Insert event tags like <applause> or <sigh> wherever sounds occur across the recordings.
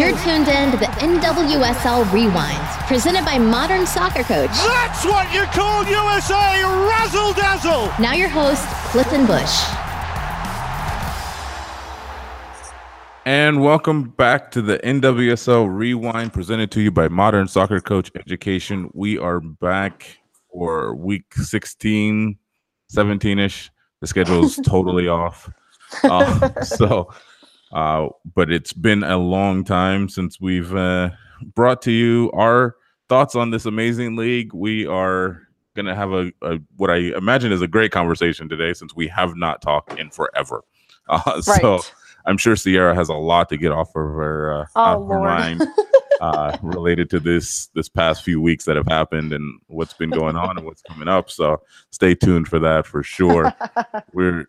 You're tuned in to the NWSL Rewind, presented by Modern Soccer Coach. That's what you call USA razzle dazzle. Now, your host, Clifton Bush. And welcome back to the NWSL Rewind presented to you by Modern Soccer Coach Education. We are back for week 16, 17 ish. The schedule is <laughs> totally off. Uh, so, uh, but it's been a long time since we've uh, brought to you our thoughts on this amazing league. We are going to have a, a, what I imagine is a great conversation today since we have not talked in forever. <laughs> Uh, Right. So I'm sure Sierra has a lot to get off of her, uh, Oh, off her mind <laughs> uh, related to this this past few weeks that have happened and what's been going on and what's coming up. So stay tuned for that for sure. <laughs> We're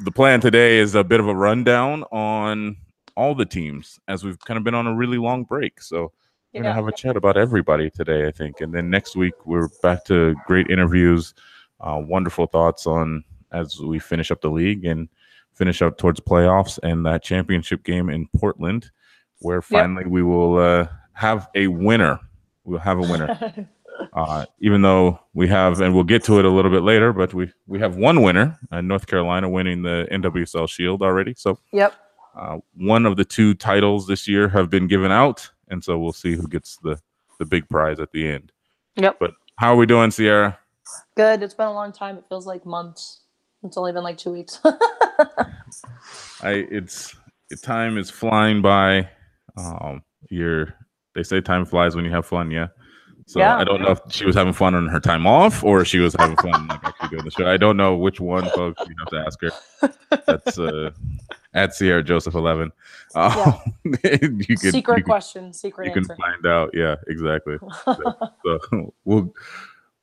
the plan today is a bit of a rundown on all the teams as we've kind of been on a really long break. So we're gonna have a chat about everybody today, I think, and then next week we're back to great interviews, uh, wonderful thoughts on as we finish up the league and finish up towards playoffs and that championship game in Portland, where finally we will uh, have a winner. We'll have a winner. <laughs> Uh, even though we have, and we'll get to it a little bit later, but we we have one winner, uh, North Carolina winning the NWSL Shield already. So Yep. uh, one of the two titles this year have been given out, and so we'll see who gets the the big prize at the end. Yep. But how are we doing, Sierra? Good. It's been a long time. It feels like months. It's only been like two weeks. <laughs> I it's time is flying by. Um, you're they say time flies when you have fun, yeah. So Yeah. I don't know if she was having fun on her time off or she was having fun like actually doing the show. I don't know which one, folks. You have to ask her. That's uh, at Sierra Joseph eleven. Uh, <laughs> you could secret you question. Secret you can answer. find out. Yeah, exactly. <laughs> so we'll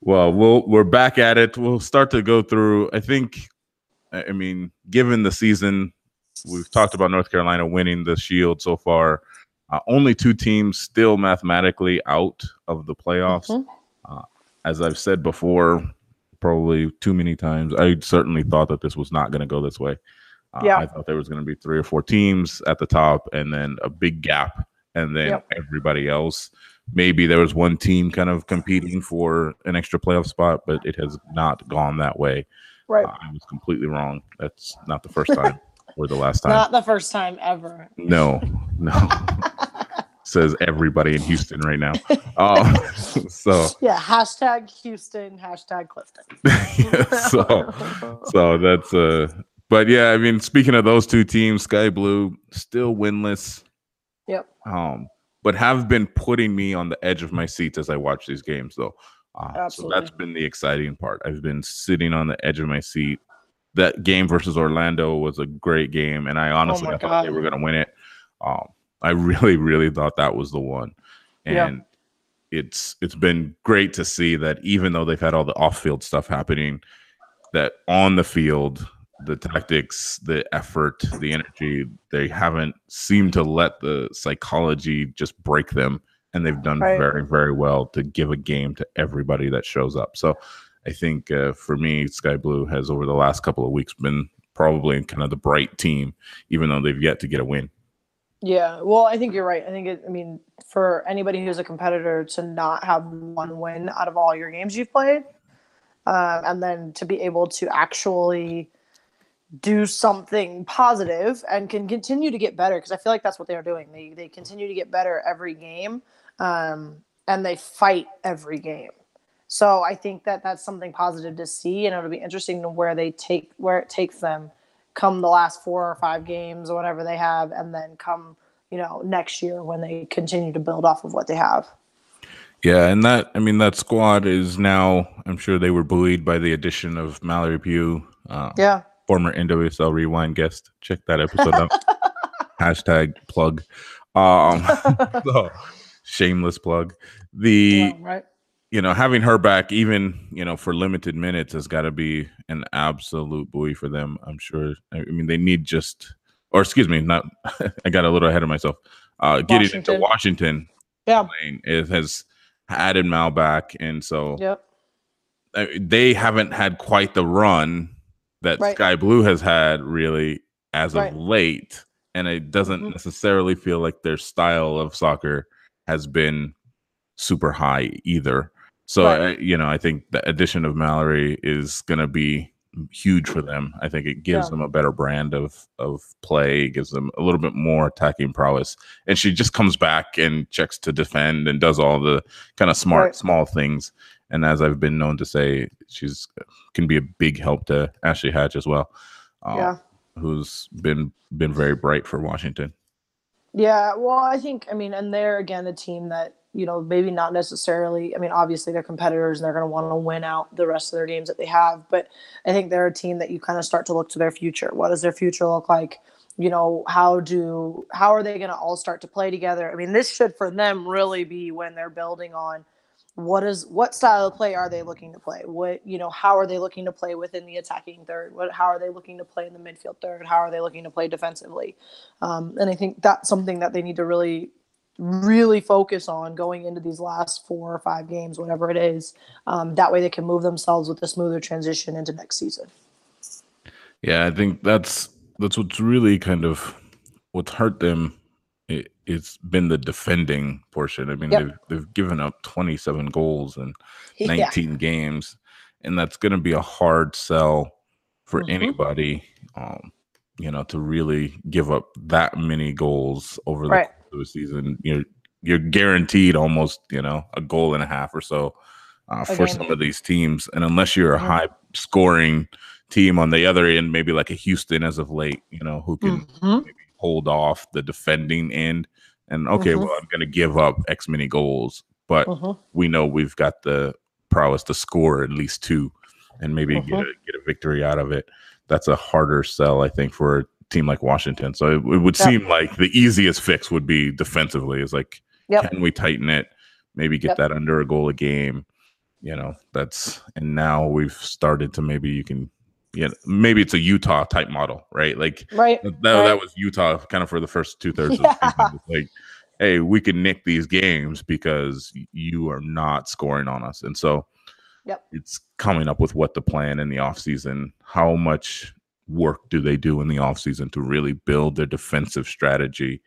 well we'll we're back at it we'll start to go through i think I mean given the season we've talked about north carolina winning the shield so far uh, only two teams still mathematically out of the playoffs Mhm. uh, as i've said before probably too many times i certainly thought that this was not going to go this way uh, Yeah. i thought there was going to be three or four teams at the top and then a big gap and then Yep. everybody else maybe there was one team kind of competing for an extra playoff spot, but it has not gone that way. Right. Uh, I was completely wrong. That's not the first <laughs> time or the last time. Not the first time ever. no, no. <laughs> Says everybody in Houston right now. Um, <laughs> so, Yeah. Hashtag Houston. Hashtag Clifton. <laughs> so, so that's uh. But yeah, I mean, speaking of those two teams, Sky Blue still winless. Yep. um, but have been putting me on the edge of my seat as I watch these games, though. Uh, so Absolutely. that's been the exciting part. I've been sitting on the edge of my seat. That game versus Orlando was a great game, and I honestly Oh my I thought they were going to win it. Um, I really, really thought that was the one, Yeah. and it's it's been great to see that even though they've had all the off-field stuff happening, that on the field the tactics, the effort, the energy, they haven't seemed to let the psychology just break them. And they've done Right. very, very well to give a game to everybody that shows up. So I think uh, for me, Sky Blue has over the last couple of weeks been probably kind of the bright team, even though they've yet to get a win. Yeah. Well, I think you're right. I think it, I mean, for anybody who's a competitor to not have one win out of all your games you've played, um, and then to be able to actually do something positive and can continue to get better because I feel like that's what they are doing. They they continue to get better every game, um, and they fight every game. So I think that that's something positive to see, and it'll be interesting to where they take where it takes them come the last four or five games or whatever they have, and then come you know next year when they continue to build off of what they have. Yeah, and that I mean that squad is now. I'm sure they were buoyed by the addition of Mallory Pugh, uh, Yeah. former NWSL Rewind guest. Check that episode out. <laughs> Hashtag plug. Um, <laughs> so, shameless plug. The Yeah, right. You know having her back, even you know for limited minutes, has got to be an absolute buoy for them. I'm sure. I mean, they need just, or excuse me, not. <laughs> I got a little ahead of myself. Uh, getting into Washington. Washington Yeah. it has added Mal back, and so Yep. they haven't had quite the run that Right. Sky Blue has had really as Right. of late. and it doesn't Mhm. necessarily feel like their style of soccer has been super high either. So Right. I, you know, I think the addition of Mallory is going to be huge for them. I think it gives Yeah. them a better brand of of play, gives them a little bit more attacking prowess, and she just comes back and checks to defend and does all the kind of smart Right. small things. And as I've been known to say, she's can be a big help to Ashley Hatch as well. uh, yeah. who's been been very bright for Washington. Yeah, well, I think I mean, and they're again a team that you know maybe not necessarily. I mean, obviously they're competitors and they're going to want to win out the rest of their games that they have. But I think they're a team that you kind of start to look to their future. What does their future look like? You know, how do how are they going to all start to play together? I mean, this should for them really be when they're building on what is what style of play are they looking to play what you know how are they looking to play within the attacking third what how are they looking to play in the midfield third how are they looking to play defensively um, and i think that's something that they need to really really focus on going into these last four or five games whatever it is um, that way they can move themselves with a smoother transition into next season Yeah, I think that's that's what's really kind of what's hurt them. It, it's been the defending portion. I mean, Yep. they've they've given up 27 goals in yeah 19 games, and that's going to be a hard sell for Mhm. anybody. Um, you know, to really give up that many goals over the Right. course of a season, you're you're guaranteed almost you know a goal and a half or so uh, for some of these teams, and unless you're a Mhm. high scoring team on the other end, maybe like a Houston as of late, you know, who can Mhm. maybe hold off the defending end. And okay, Mhm. well, I'm going to give up X many goals, but Mhm. we know we've got the prowess to score at least two and maybe get Mhm. a get a victory out of it. That's a harder sell, I think, for team like Washington. So it, it would Yeah. seem like the easiest fix would be defensively. Is like, Yep. can we tighten it? Maybe get Yep. that under a goal a game. You know, that's and now we've started to maybe you can. Yeah, maybe it's a Utah type model, right? Like right that, that, right. that was Utah kind of for the first two thirds Yeah. of the season. It's like, hey, we can nick these games because you are not scoring on us. And so Yep. it's coming up with what the plan in the offseason, how much work do they do in the offseason to really build their defensive strategy,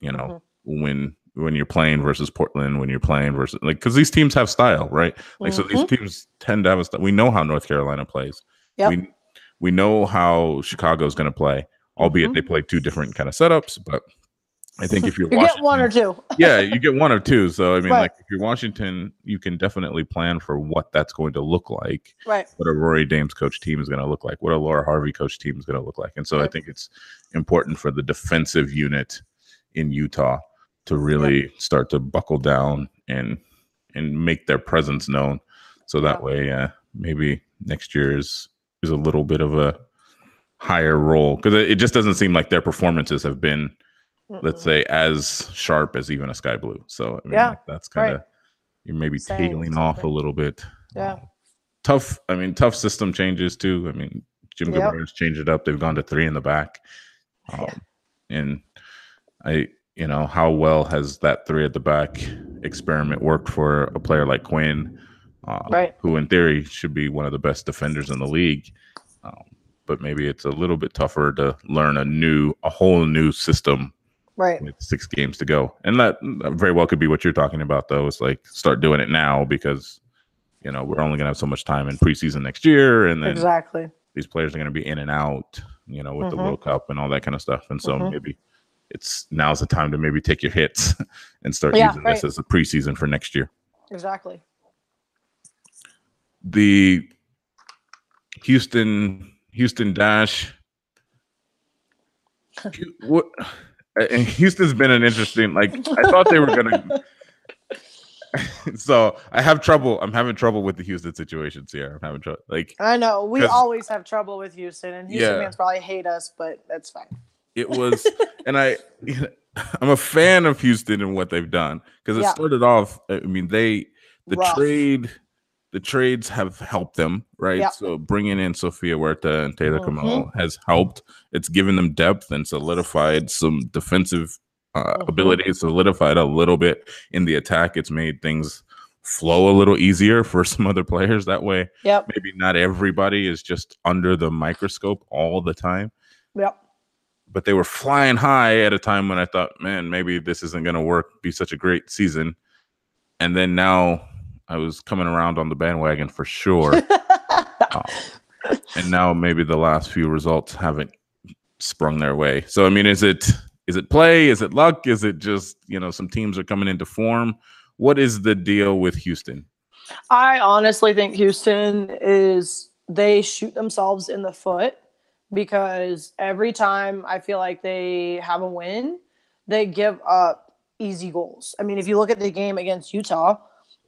you know, Mm-hmm. when when you're playing versus Portland, when you're playing versus like because these teams have style, right? Like so these Mhm. teams tend to have a style. We know how North Carolina plays. Yep. We we know how Chicago's going to play, albeit Mhm. they play two different kind of setups. But I think if you're you Washington, get one or two <laughs> yeah, you get one or two. So I mean, Right. like if you're Washington, you can definitely plan for what that's going to look like, right what a Rory Dames coach team is going to look like, what a Laura Harvey coach team is going to look like. And so I think it's important for the defensive unit in Utah to really start to buckle down and and make their presence known. So that way, uh, maybe next year is is a little bit of a higher role because it, it just doesn't seem like their performances have been let's say as sharp as even a sky blue so I mean, Yeah, like, that's kind of right. you're maybe Saying tailing off a little bit Yeah. Um, tough i mean tough system changes too i mean jim Yep. Changed it up they've gone to three in the back <laughs> um, Yeah. and i you know how well has that three at the back experiment worked for a player like quinn uh, Right. who in theory should be one of the best defenders in the league um, but maybe it's a little bit tougher to learn a new a whole new system right with six games to go. And that very well could be what you're talking about, though. It's like start doing it now because you know we're only gonna have so much time in preseason next year, and then exactly these players are gonna be in and out, you know, with the Mhm. World Cup and all that kind of stuff. And so Mhm. maybe it's now's the time to maybe take your hits <laughs> and start Yeah, using this as a preseason for next year. exactly The Houston Houston Dash. <laughs> What? And Houston's been an interesting. Like I thought they were gonna. <laughs> so I have trouble. I'm having trouble with the Houston situations here. I'm having trouble. Like I know we always have trouble with Houston, and Houston Yeah. fans probably hate us, but that's fine. it <laughs> was, and I, I'm a fan of Houston and what they've done because it Yeah. started off. I mean, they the Rough. trade, the trades have helped them, right? Yeah. So bringing in Sofia Huerta and Taylor Mhm. Comeau has helped. It's given them depth and solidified some defensive uh, Mhm. abilities, solidified a little bit in the attack. It's made things flow a little easier <laughs> for some other players that way. Yep, Maybe not everybody is just under the microscope all the time yep, but they were flying high at a time when I thought, man, maybe this isn't going to work, be such a great season. And then now I was coming around on the bandwagon for sure. <laughs> um, and now maybe the last few results haven't sprung their way. So I mean, is it is it play? Is it luck? Is it just you know some teams are coming into form? What is the deal with Houston? I honestly think Houston is they shoot themselves in the foot because every time I feel like they have a win, they give up easy goals. I mean, if you look at the game against Utah,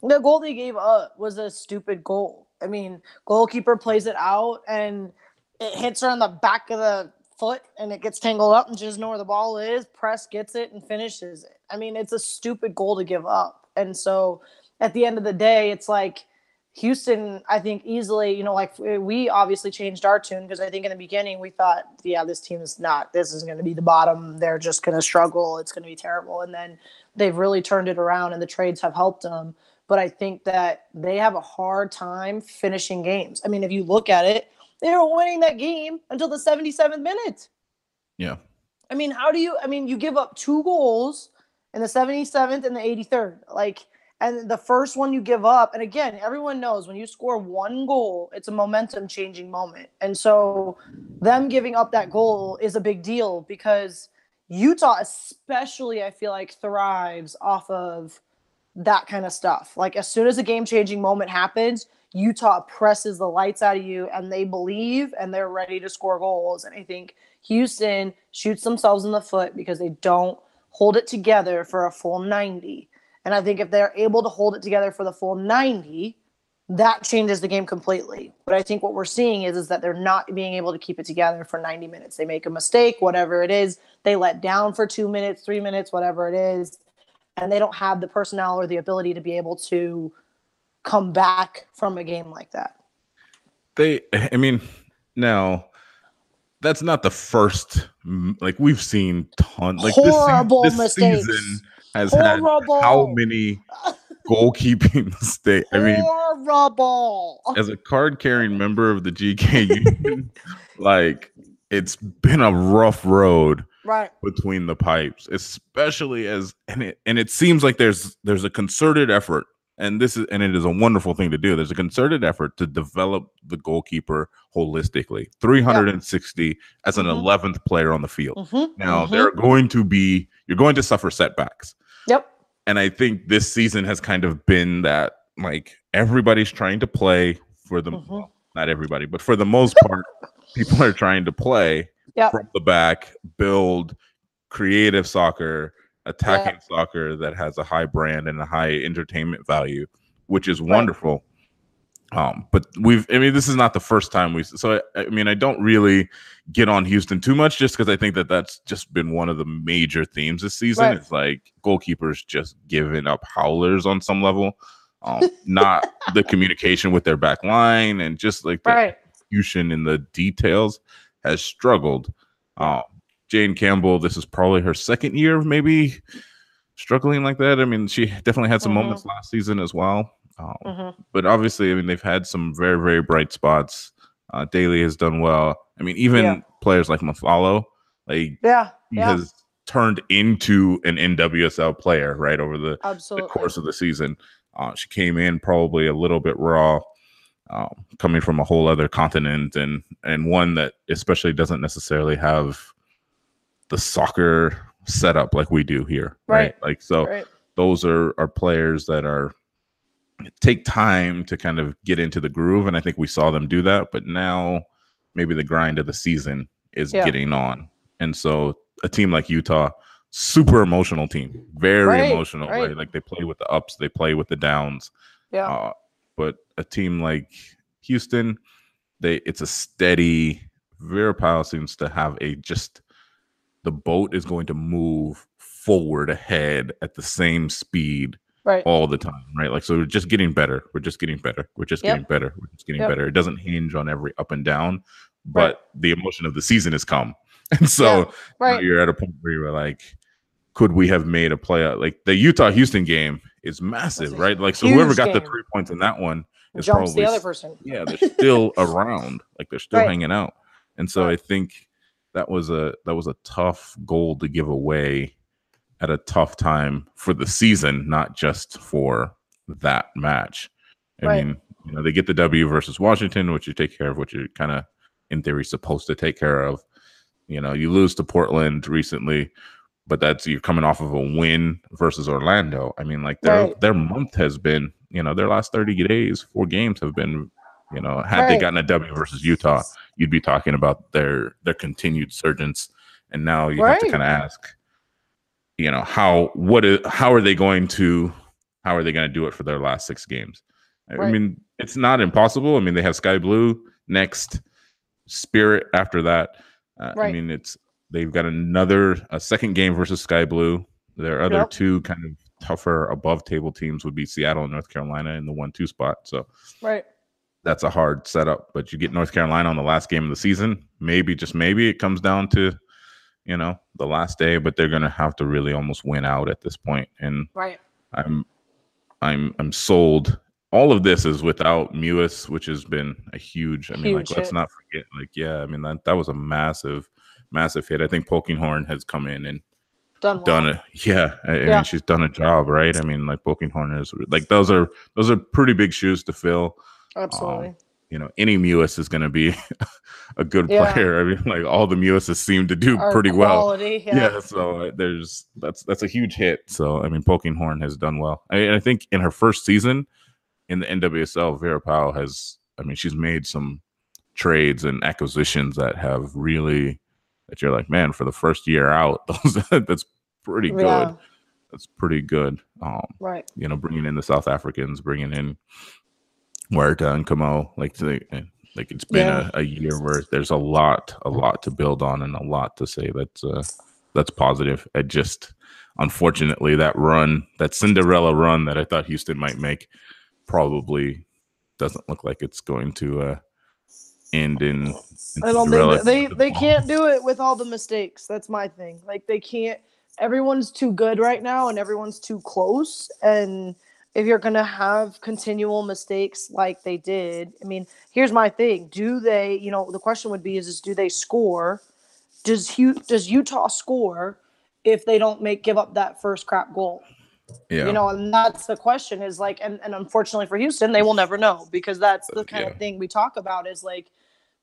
the goal they gave up was a stupid goal. I mean, goalkeeper plays it out and it hits her on the back of the foot and it gets tangled up and doesn't know where the ball is. Press gets it and finishes it. I mean, it's a stupid goal to give up. And so at the end of the day, it's like Houston, I think easily, you know, like we obviously changed our tune because I think in the beginning we thought, yeah, this team is not, this is going to be the bottom. They're just going to struggle. It's going to be terrible. And then they've really turned it around and the trades have helped them. But I think that they have a hard time finishing games. I mean, if you look at it, they were winning that game until the 77th minute. Yeah. I mean, how do you, I mean, you give up two goals in the 77th and the 83rd. Like, and the first one you give up and again everyone knows when you score one goal it's a momentum changing moment and so them giving up that goal is a big deal because utah especially i feel like thrives off of that kind of stuff. Like as soon as a game changing moment happens utah presses the lights out of you and they believe and they're ready to score goals. And i think houston shoots themselves in the foot because they don't hold it together for a full 90 and I think if they're able to hold it together for the full 90, that changes the game completely. But I think what we're seeing is, is that they're not being able to keep it together for 90 minutes. They make a mistake, whatever it is, they let down for two minutes, three minutes, whatever it is, and they don't have the personnel or the ability to be able to come back from a game like that. They, I mean, now that's not the first. Like we've seen ton like horrible this, this mistakes. Season, has Horrible. had how many <laughs> goalkeeping mistakes? I mean, Horrible. As a card carrying member of the GK <laughs> Union, like it's been a rough road right between the pipes, especially as and it and it seems like there's there's a concerted effort and this is and it is a wonderful thing to do. There's a concerted effort to develop the goalkeeper holistically. 360 yep. as an mm-hmm. 11th player on the field. Mm-hmm. Now mm-hmm. there are going to be you're going to suffer setbacks. Yep. And I think this season has kind of been that like everybody's trying to play for the mm-hmm. well, not everybody, but for the most part, people are trying to play yep. from the back, build creative soccer, attacking yep. soccer that has a high brand and a high entertainment value, which is wonderful. Right. Um, but we've, I mean, this is not the first time we, so I, I mean, I don't really get on Houston too much just because I think that that's just been one of the major themes this season. Right. It's like goalkeepers just giving up howlers on some level, um, <laughs> not the communication with their back line and just like the right. execution in the details has struggled. Um, Jane Campbell, this is probably her second year, of maybe struggling like that. I mean, she definitely had some mm-hmm. moments last season as well. Um, mm-hmm. But obviously, I mean, they've had some very, very bright spots. Uh, Daly has done well. I mean, even yeah. players like Motlhalo, like yeah, he yeah. has turned into an NWSL player right over the, the course of the season. Uh, she came in probably a little bit raw, um, coming from a whole other continent and and one that especially doesn't necessarily have the soccer setup like we do here, right? right? Like so, right. those are are players that are take time to kind of get into the groove. And I think we saw them do that. But now maybe the grind of the season is yeah. getting on. And so a team like Utah, super emotional team, very right, emotional, right. right. Like they play with the ups, they play with the downs. Yeah. Uh, but a team like Houston, they it's a steady. Vera Pauw seems to have a just the boat is going to move forward ahead at the same speed right all the time right like so we're just getting better we're just getting better we're just yep. getting better we're just getting yep. better it doesn't hinge on every up and down but right. the emotion of the season has come <laughs> and so yeah. right. you're at a point where you're like could we have made a play out like the utah houston game is massive right like so whoever got game. the three points in that one is Jumps probably the other person yeah they're <laughs> still around like they're still right. hanging out and so i think that was a that was a tough goal to give away at a tough time for the season, not just for that match. I Right. mean, you know, they get the W versus Washington, which you take care of, which you're kind of in theory supposed to take care of. You know, you lose to Portland recently, but that's you're coming off of a win versus Orlando. I mean, like their Right. their month has been, you know, their last 30 days, four games have been, you know, had they gotten a W versus Utah, you'd be talking about their their continued surgence. And now you have to kind of ask, you know, how what is how are they going to how are they going to do it for their last six games? I mean, it's not impossible. I mean, they have Sky Blue next, Spirit after that. Uh, I mean, it's they've got another a second game versus Sky Blue. Their other Yep. two kind of tougher above table teams would be Seattle and North Carolina in the one two spot. So Right. that's a hard setup. But you get North Carolina on the last game of the season. Maybe just maybe it comes down to, you know, the last day, but they're gonna have to really almost win out at this point. And Right. I'm I'm I'm sold. All of this is without Mewis, which has been a huge. I mean, like Huge let's not forget. Like, yeah, I mean that that was a massive, massive hit. I think Poking Horn has come in and Done. Well. done it. Yeah, I, I mean she's done a job, right? I mean, like Poking Horn is like those are those are pretty big shoes to fill. Absolutely. You know, any Mewis is going to be <laughs> a good Yeah. player. I mean, like all the Mewises seem to do Our pretty well yeah. Yeah. so uh, there's that's that's a huge hit so i mean poking horn has done well i, I think in her first season in the nwsl vera Pauw has i mean she's made some trades and acquisitions that have really that you're like man for the first year out <laughs> those that's pretty good Yeah. that's pretty good um Right. you know bringing in the south africans bringing in Huerta and Comeau like they, like it's been Yeah. a, a year where there's a lot a lot to build on and a lot to say that's uh that's positive it just unfortunately that run that cinderella run that i thought houston might make probably doesn't look like it's going to uh end in, in I don't Cinderella. think that they they can't do it with all the mistakes. That's my thing. Like they can't. Everyone's too good right now, and everyone's too close. And if you're gonna have continual mistakes like they did, I mean, here's my thing: Do they? You know, the question would be: Is, is do they score? Does Does Utah score if they don't make give up that first crap goal? yeah you know and that's the question is like and, and unfortunately for houston they will never know because that's the kind Yeah. of thing we talk about is like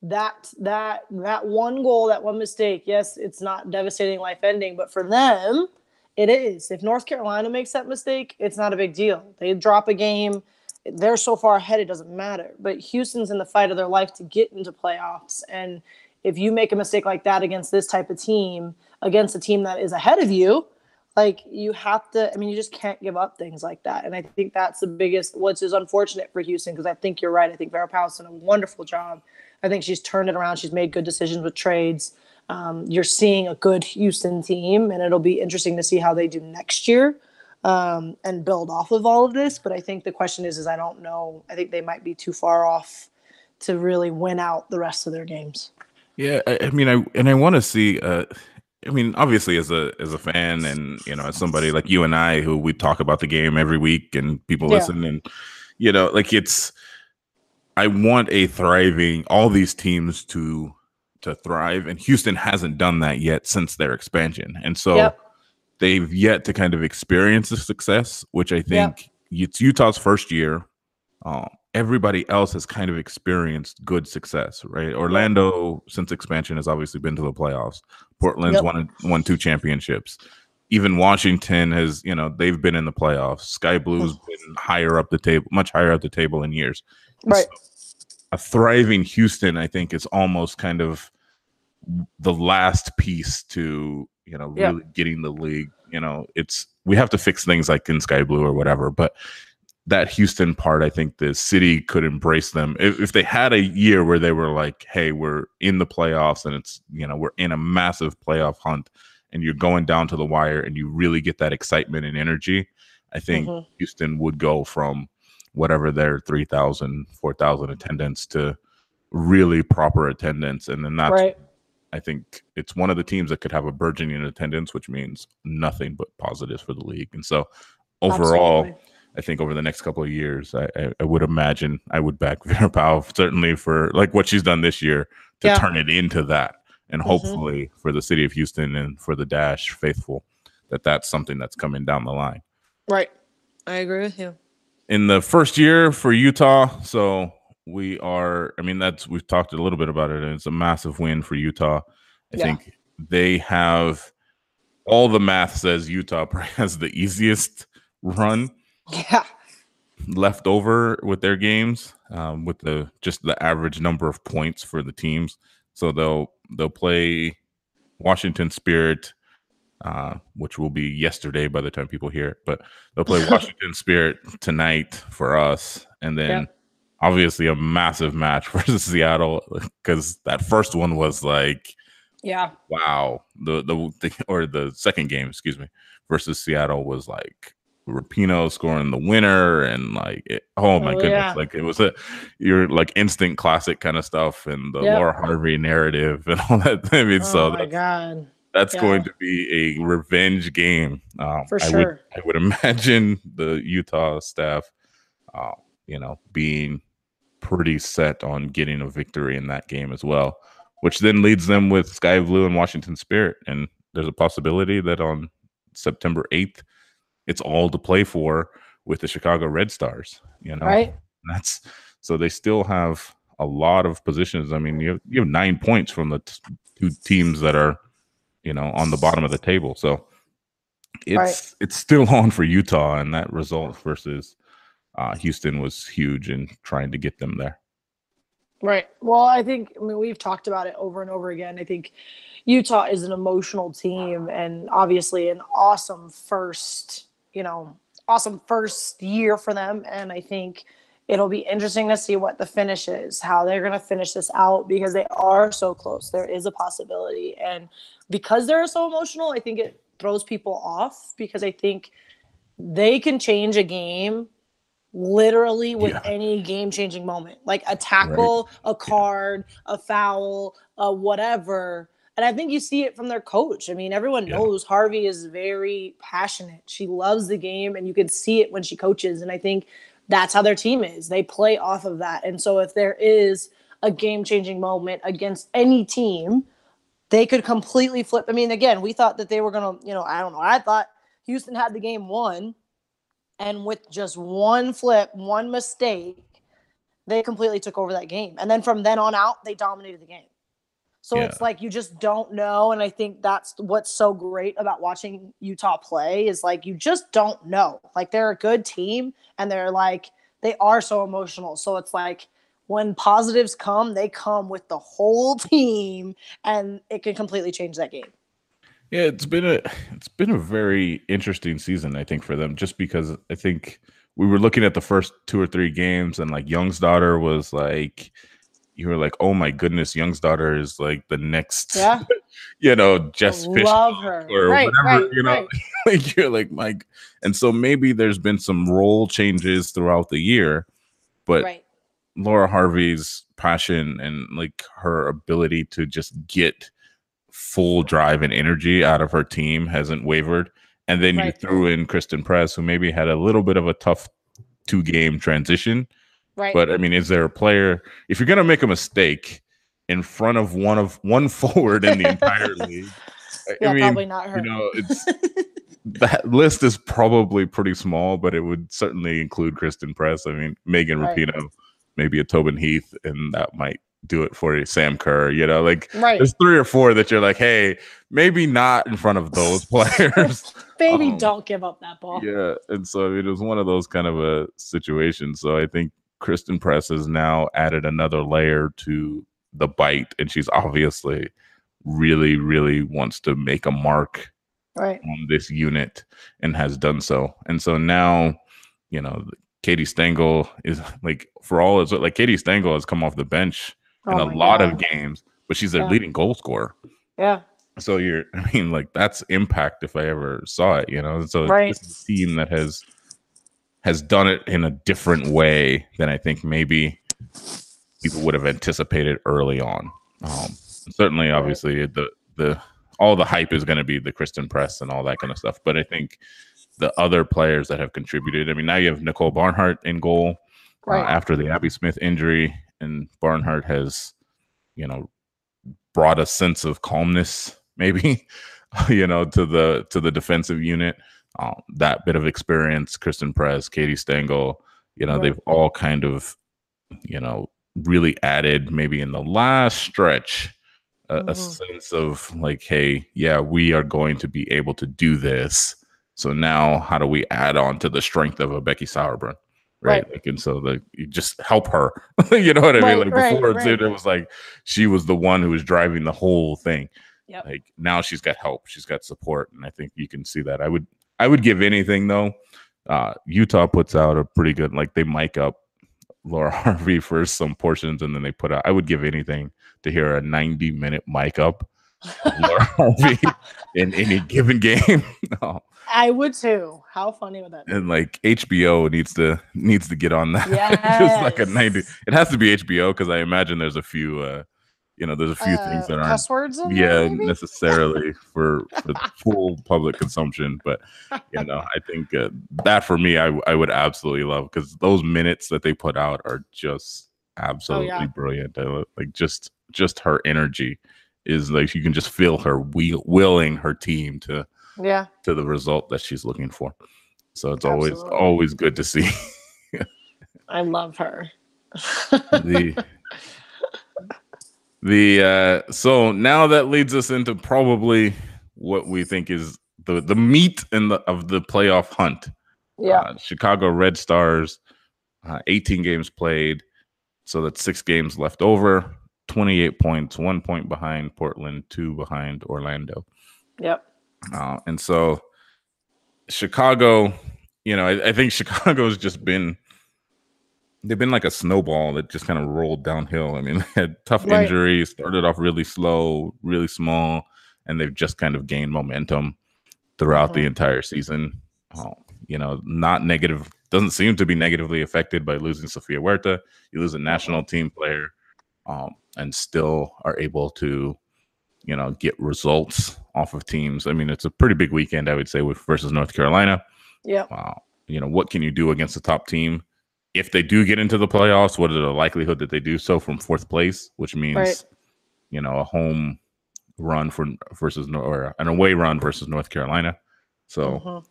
that that that one goal that one mistake yes it's not devastating life ending but for them it is. If north carolina makes that mistake it's not a big deal. They drop a game they're so far ahead it doesn't matter. But houston's in the fight of their life to get into playoffs and if you make a mistake like that against this type of team against a team that is ahead of you like you have to i mean you just can't give up things like that. And i think that's the biggest which is unfortunate for houston because i think you're right. I think vera Pauw's done a wonderful job. I think she's turned it around. She's made good decisions with trades. Um, you're seeing a good houston team and it'll be interesting to see how they do next year um, and build off of all of this. But i think the question is is i don't know. I think they might be too far off to really win out the rest of their games. Yeah, I, I mean, I and I want to see. Uh, I mean, obviously, as a as a fan, and you know, as somebody like you and I, who we talk about the game every week, and people Yeah. listen, and you know, like it's. I want a thriving. All these teams to to thrive, and Houston hasn't done that yet since their expansion, and so Yep. they've yet to kind of experience the success, which I think it's Utah's first year. Um, everybody else has kind of experienced good success, right? Orlando, since expansion, has obviously been to the playoffs. Portland's Yep. won won two championships. Even Washington has, you know, they've been in the playoffs. Sky Blue's <laughs> been higher up the table, much higher up the table in years. right A thriving Houston, I think, is almost kind of the last piece to, you know, really getting the league. You know, it's we have to fix things like in Sky Blue or whatever, but that Houston part, I think the city could embrace them if, if they had a year where they were like, "Hey, we're in the playoffs and it's you know we're in a massive playoff hunt, and you're going down to the wire, and you really get that excitement and energy." I think Mhm. Houston would go from whatever their 3,000, 4,000 attendance to really proper attendance, and then that's right I think it's one of the teams that could have a burgeoning attendance, which means nothing but positives for the league. And so overall, Absolutely. I think over the next couple of years, I, I, I would imagine I would back <laughs> Vera Pauw certainly for like what she's done this year to Yeah. turn it into that and mm-hmm. hopefully for the city of Houston and for the Dash faithful, that that's something that's coming down the line. Right. I agree with you. In the first year for Utah, so we are. I mean, that's we've talked a little bit about it, and it's a massive win for Utah. I Yeah. think they have all the math says Utah <laughs> has the easiest run <laughs> Yeah. left over with their games um, with the just the average number of points for the teams so they'll they'll play washington spirit uh, which will be yesterday by the time people hear it but they'll play <laughs> washington spirit tonight for us and then Yep. obviously a massive match <laughs> versus seattle because that first one was like Yeah. wow the, the the or the second game excuse me versus seattle was like rapinoe scoring the winner and like it, oh my Oh, goodness yeah. like it was a your like instant classic kind of stuff and the Yep. laura harvey narrative <laughs> and all that i mean oh so my that's, god. that's yeah. going to be a revenge game um, For I would, sure. I would <laughs> imagine the utah staff uh, you know being pretty set on getting a victory in that game as well which then leads them with Sky Blue and Washington Spirit. And there's a possibility that on September 8th, it's all to play for with the Chicago Red Stars. You know, Right. that's so they still have a lot of positions. I mean, you have, you have nine points from the t- two teams that are, you know, on the bottom of the table. So it's Right. it's still <laughs> on for Utah, and that result versus uh, Houston was huge in trying to get them there. Right. Well, I think I mean we've talked about it over and over again. I think Utah is an emotional team and obviously an awesome first, you know, awesome first year for them and I think it'll be interesting to see what the finish is, how they're going to finish this out because they are so close. There is a possibility and because they're so emotional, I think it throws people off because I think they can change a game literally with Yeah. any game changing moment like a tackle a card a foul a whatever and i think you see it from their coach i mean everyone Yeah. knows harvey is very passionate she loves the game and you can see it when she coaches and i think that's how their team is they play off of that and so if there is a game changing moment against any team they could completely flip i mean again we thought that they were gonna you know i don't know i thought houston had the game won and with just one flip, one mistake, they completely took over that game. And then from then on out, they dominated the game. So Yeah. it's like you just don't know. And I think that's what's so great about watching Utah play is like you just don't know. Like they're a good team and they're like, they are so emotional. So it's like when positives come, they come with the whole <laughs> team and it can completely change that game. Yeah, it's been a it's been a very interesting season, I think, for them, just because I think we were looking at the first two or three games and like Jónsdóttir was like you were like, oh my goodness, Jónsdóttir is like the next Yeah. <laughs> you know, Jess Fishlock right, whatever, right, you know. right. <laughs> like you're like Mike. And so maybe there's been some role changes throughout the year, but right. Laura Harvey's passion and like her ability to just get full drive and energy out of her team hasn't wavered. And then you threw in Christen Press, who maybe had a little bit of a tough two game transition. Right. But I mean, is there a player if you're gonna make a mistake in front of one of one <laughs> forward in the entire <laughs> league? I- yeah, I mean, probably not her. you know, it's <laughs> that list is probably pretty small, but it would certainly include Christen Press. I mean, Megan Right. Rapinoe, maybe a Tobin Heath, and that might do it for you. Sam Kerr, you know, like right. there's three or four that you're like, hey, maybe not in front of those players. Baby, um, don't give up that ball. yeah, and so I mean, it was one of those kind of a situation. So I think Christen Press has now added another layer to the bite, and she's obviously really, really wants to make a mark Right. on this unit and has done so. And so now, you know, Katie Stengel is like for all it's like Katie Stengel has come off the bench in Oh a lot God. of games, but she's their Yeah. leading goal scorer. Yeah. So you're <laughs> I mean, like that's impact if I ever saw it, you know. So Right. this is a team that has has done it in a different way than I think maybe people would have anticipated early on. Um, certainly, obviously, the the all the hype is going to be the Christen Press and all that kind of stuff. But I think the other players that have contributed. I mean, now you have Nicole Barnhart in goal uh, after the Abby Smith injury, and Barnhart has, you know, brought a sense of calmness, maybe, <laughs> you know, to the to the defensive unit. Um, that bit of experience, Christen Press, Katie Stengel, you know, Right. they've all kind of, you know, really added maybe in the last stretch a, a Mhm. sense of like, hey, yeah, we are going to be able to do this. So now, how do we add on to the strength of a Becky Sauerbrunn? Right. Right. Like, and so the you just help her. <laughs> you know what I mean? Like right, before, it right. it was like she was the one who was driving the whole thing. Yep. Like now she's got help, she's got support, and I think you can see that. I would, I would give anything though. Uh, Utah puts out a pretty good, like they mic up Laura <laughs> Harvey for some portions, and then they put out. I would give anything to hear a ninety-minute mic up Laura <laughs> Harvey in any given game. <laughs> Oh, I would too. How funny would that be? and like HBO needs to needs to get on that. Just like a ninety. It has to be HBO because I imagine there's a few. uh you know, there's a few things Uh, that aren't cuss words in yeah there, necessarily for <laughs> for full public consumption but you know i think uh, that for me i, I would absolutely love because those minutes that they put out are just absolutely brilliant I lo- like just just her energy is like you can just feel her wheel, willing her team to Yeah. to the result that she's looking for. So it's always always good to see. <laughs> I love her. the <laughs> the uh so now that leads us into probably what we think is the the meat in the of the playoff hunt yeah. uh, chicago red stars uh, 18 games played so that's six games left over 28 points one point behind portland two behind orlando Yep. uh, and so Chicago, you know, I, I think <laughs> Chicago's just been they've been like a snowball that just kind of rolled downhill. I mean, <laughs> they had tough Right. injuries, started off really slow, really small, and they've just kind of gained momentum throughout the Mhm. entire season. Oh, you know, not negative, doesn't seem to be negatively affected by losing Sofia Huerta. You lose a national team player, um, and still are able to, you know, get results off of teams. I mean, it's a pretty big weekend, I would say, with versus North Carolina. Yeah. Wow. You know, what can you do against a top team? If they do get into the playoffs, what is the likelihood that they do so from fourth place, which means, Right. you know, a home run for versus or an away run versus North Carolina. So Mhm.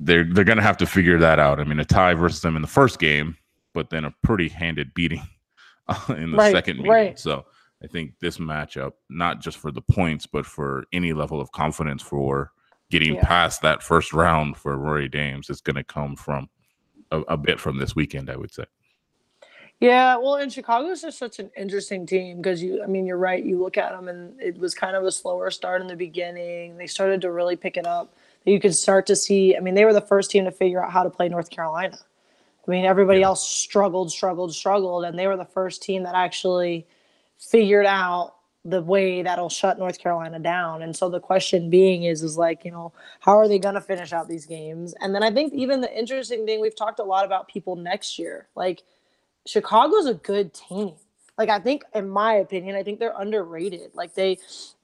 they're they're gonna have to figure that out. I mean, a tie versus them in the first game, but then a pretty handed beating <laughs> uh, in the Right, second meeting. right. So I think this matchup, not just for the points, but for any level of confidence for getting Yeah. past that first round for Rory Dames, is going to come from a, a bit from this weekend. I would say. Yeah, well, and Chicago's just such an interesting team because you, I mean, you're right. You look at them, and it was kind of a slower start in the beginning. They started to really pick it up. You could start to see. I mean, they were the first team to figure out how to play North Carolina. I mean, everybody Yeah. else struggled, struggled, struggled, and they were the first team that actually figured out the way that'll shut North Carolina down. And so the question being is, is like, you know, how are they going to finish out these games? And then I think even the interesting thing we've talked a lot about people next year, like Chicago's a good team. Like I think, in my opinion, I think they're underrated. Like they,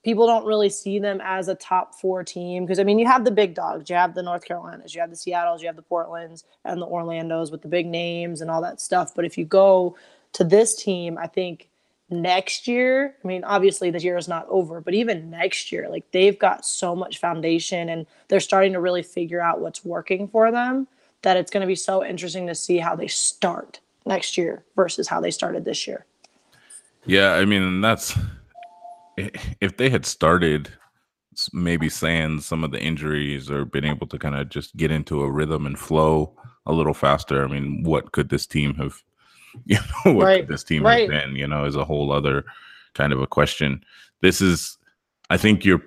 people don't really see them as a top four team because I mean, you have the big dogs, you have the North Carolinas, you have the Seattle's, you have the Portlands, and the Orlando's with the big names and all that stuff. But if you go to this team, I think next year, I mean, obviously this year is not over, but even next year, like they've got so much foundation and they're starting to really figure out what's working for them that it's going to be so interesting to see how they start next year versus how they started this year. Yeah, I mean, that's if they had started maybe saying some of the injuries or been able to kind of just get into a rhythm and flow a little faster. I mean, what could this team have? <laughs> You know, what Right, this team right. have been? You know, is a whole other kind of a question. This is, I think you're.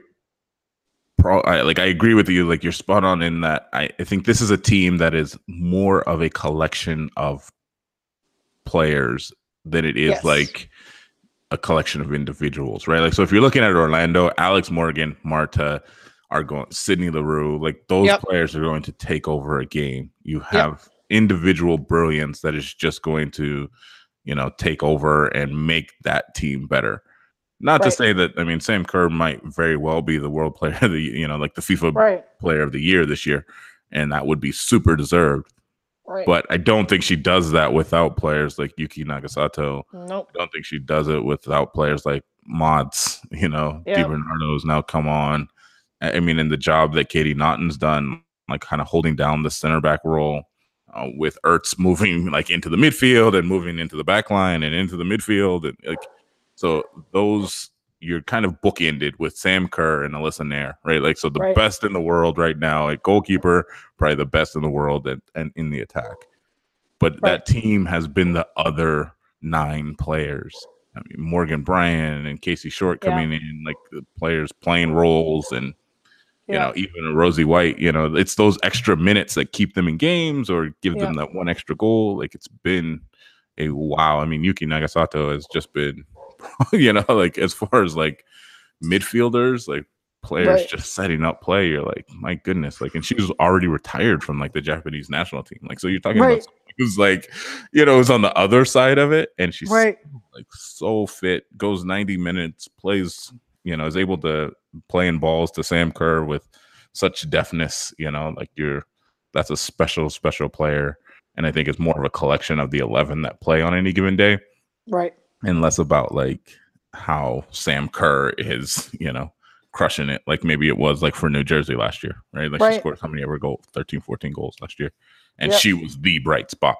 Pro, I, like I agree with you. Like you're spot on in that. I, I think this is a team that is more of a collection of players than it is Yes. like a collection of individuals, right? Like, so if you're looking at Orlando, Alex Morgan, Marta are going, Sydney Leroux, like those Yep. players are going to take over a game. You have individual brilliance that is just going to, you know, take over and make that team better. Not to say that, I mean, Sam Kerr might very well be the world player <laughs> of the, you know, like the FIFA Right. player of the year this year. And that would be super deserved. Right. But I don't think she does that without players like Yuki Nagasato. nope. I don't think she does it without players like mods. <laughs> You know, Yep. DiBernardo's now come on. I I mean, in the job that Katie Naughton's done, like kind of holding down the center back role, uh, with Ertz moving like into the midfield and moving into the back line and into the midfield, and like so those you're kind of bookended with Sam Kerr and Alyssa Naeher, right? Like so the Right. best in the world right now, like goalkeeper, probably the best in the world and, and in the attack. But Right. that team has been the other nine players. I mean, Morgan Brian and Casey Short Yeah. coming in, like the players playing roles, and you Yeah. know, even a Rosie White. You know, it's those extra minutes that keep them in games or give them that one extra goal. Like it's been a wow. I mean, Yuki Nagasato has just been, <laughs> you know, like as far as like midfielders, like players Right. just setting up play. You're like, my goodness, like, and she was already retired from like the Japanese national team. Like, so you're talking Right. about who's like, you know, is on the other side of it, and she's Right. like so fit, goes 90 minutes, plays, you know, is able to play in balls to Sam Kerr with such deftness, you know, like you're that's a special, special player. And I think it's more of a collection of the 11 that play on any given day Right. and less about like how Sam Kerr is, you know, crushing it. Like maybe it was like for New Jersey last year, right? Like she Right. scored how many ever goals? 13, 14 goals last year. And Yep. she was the bright spot.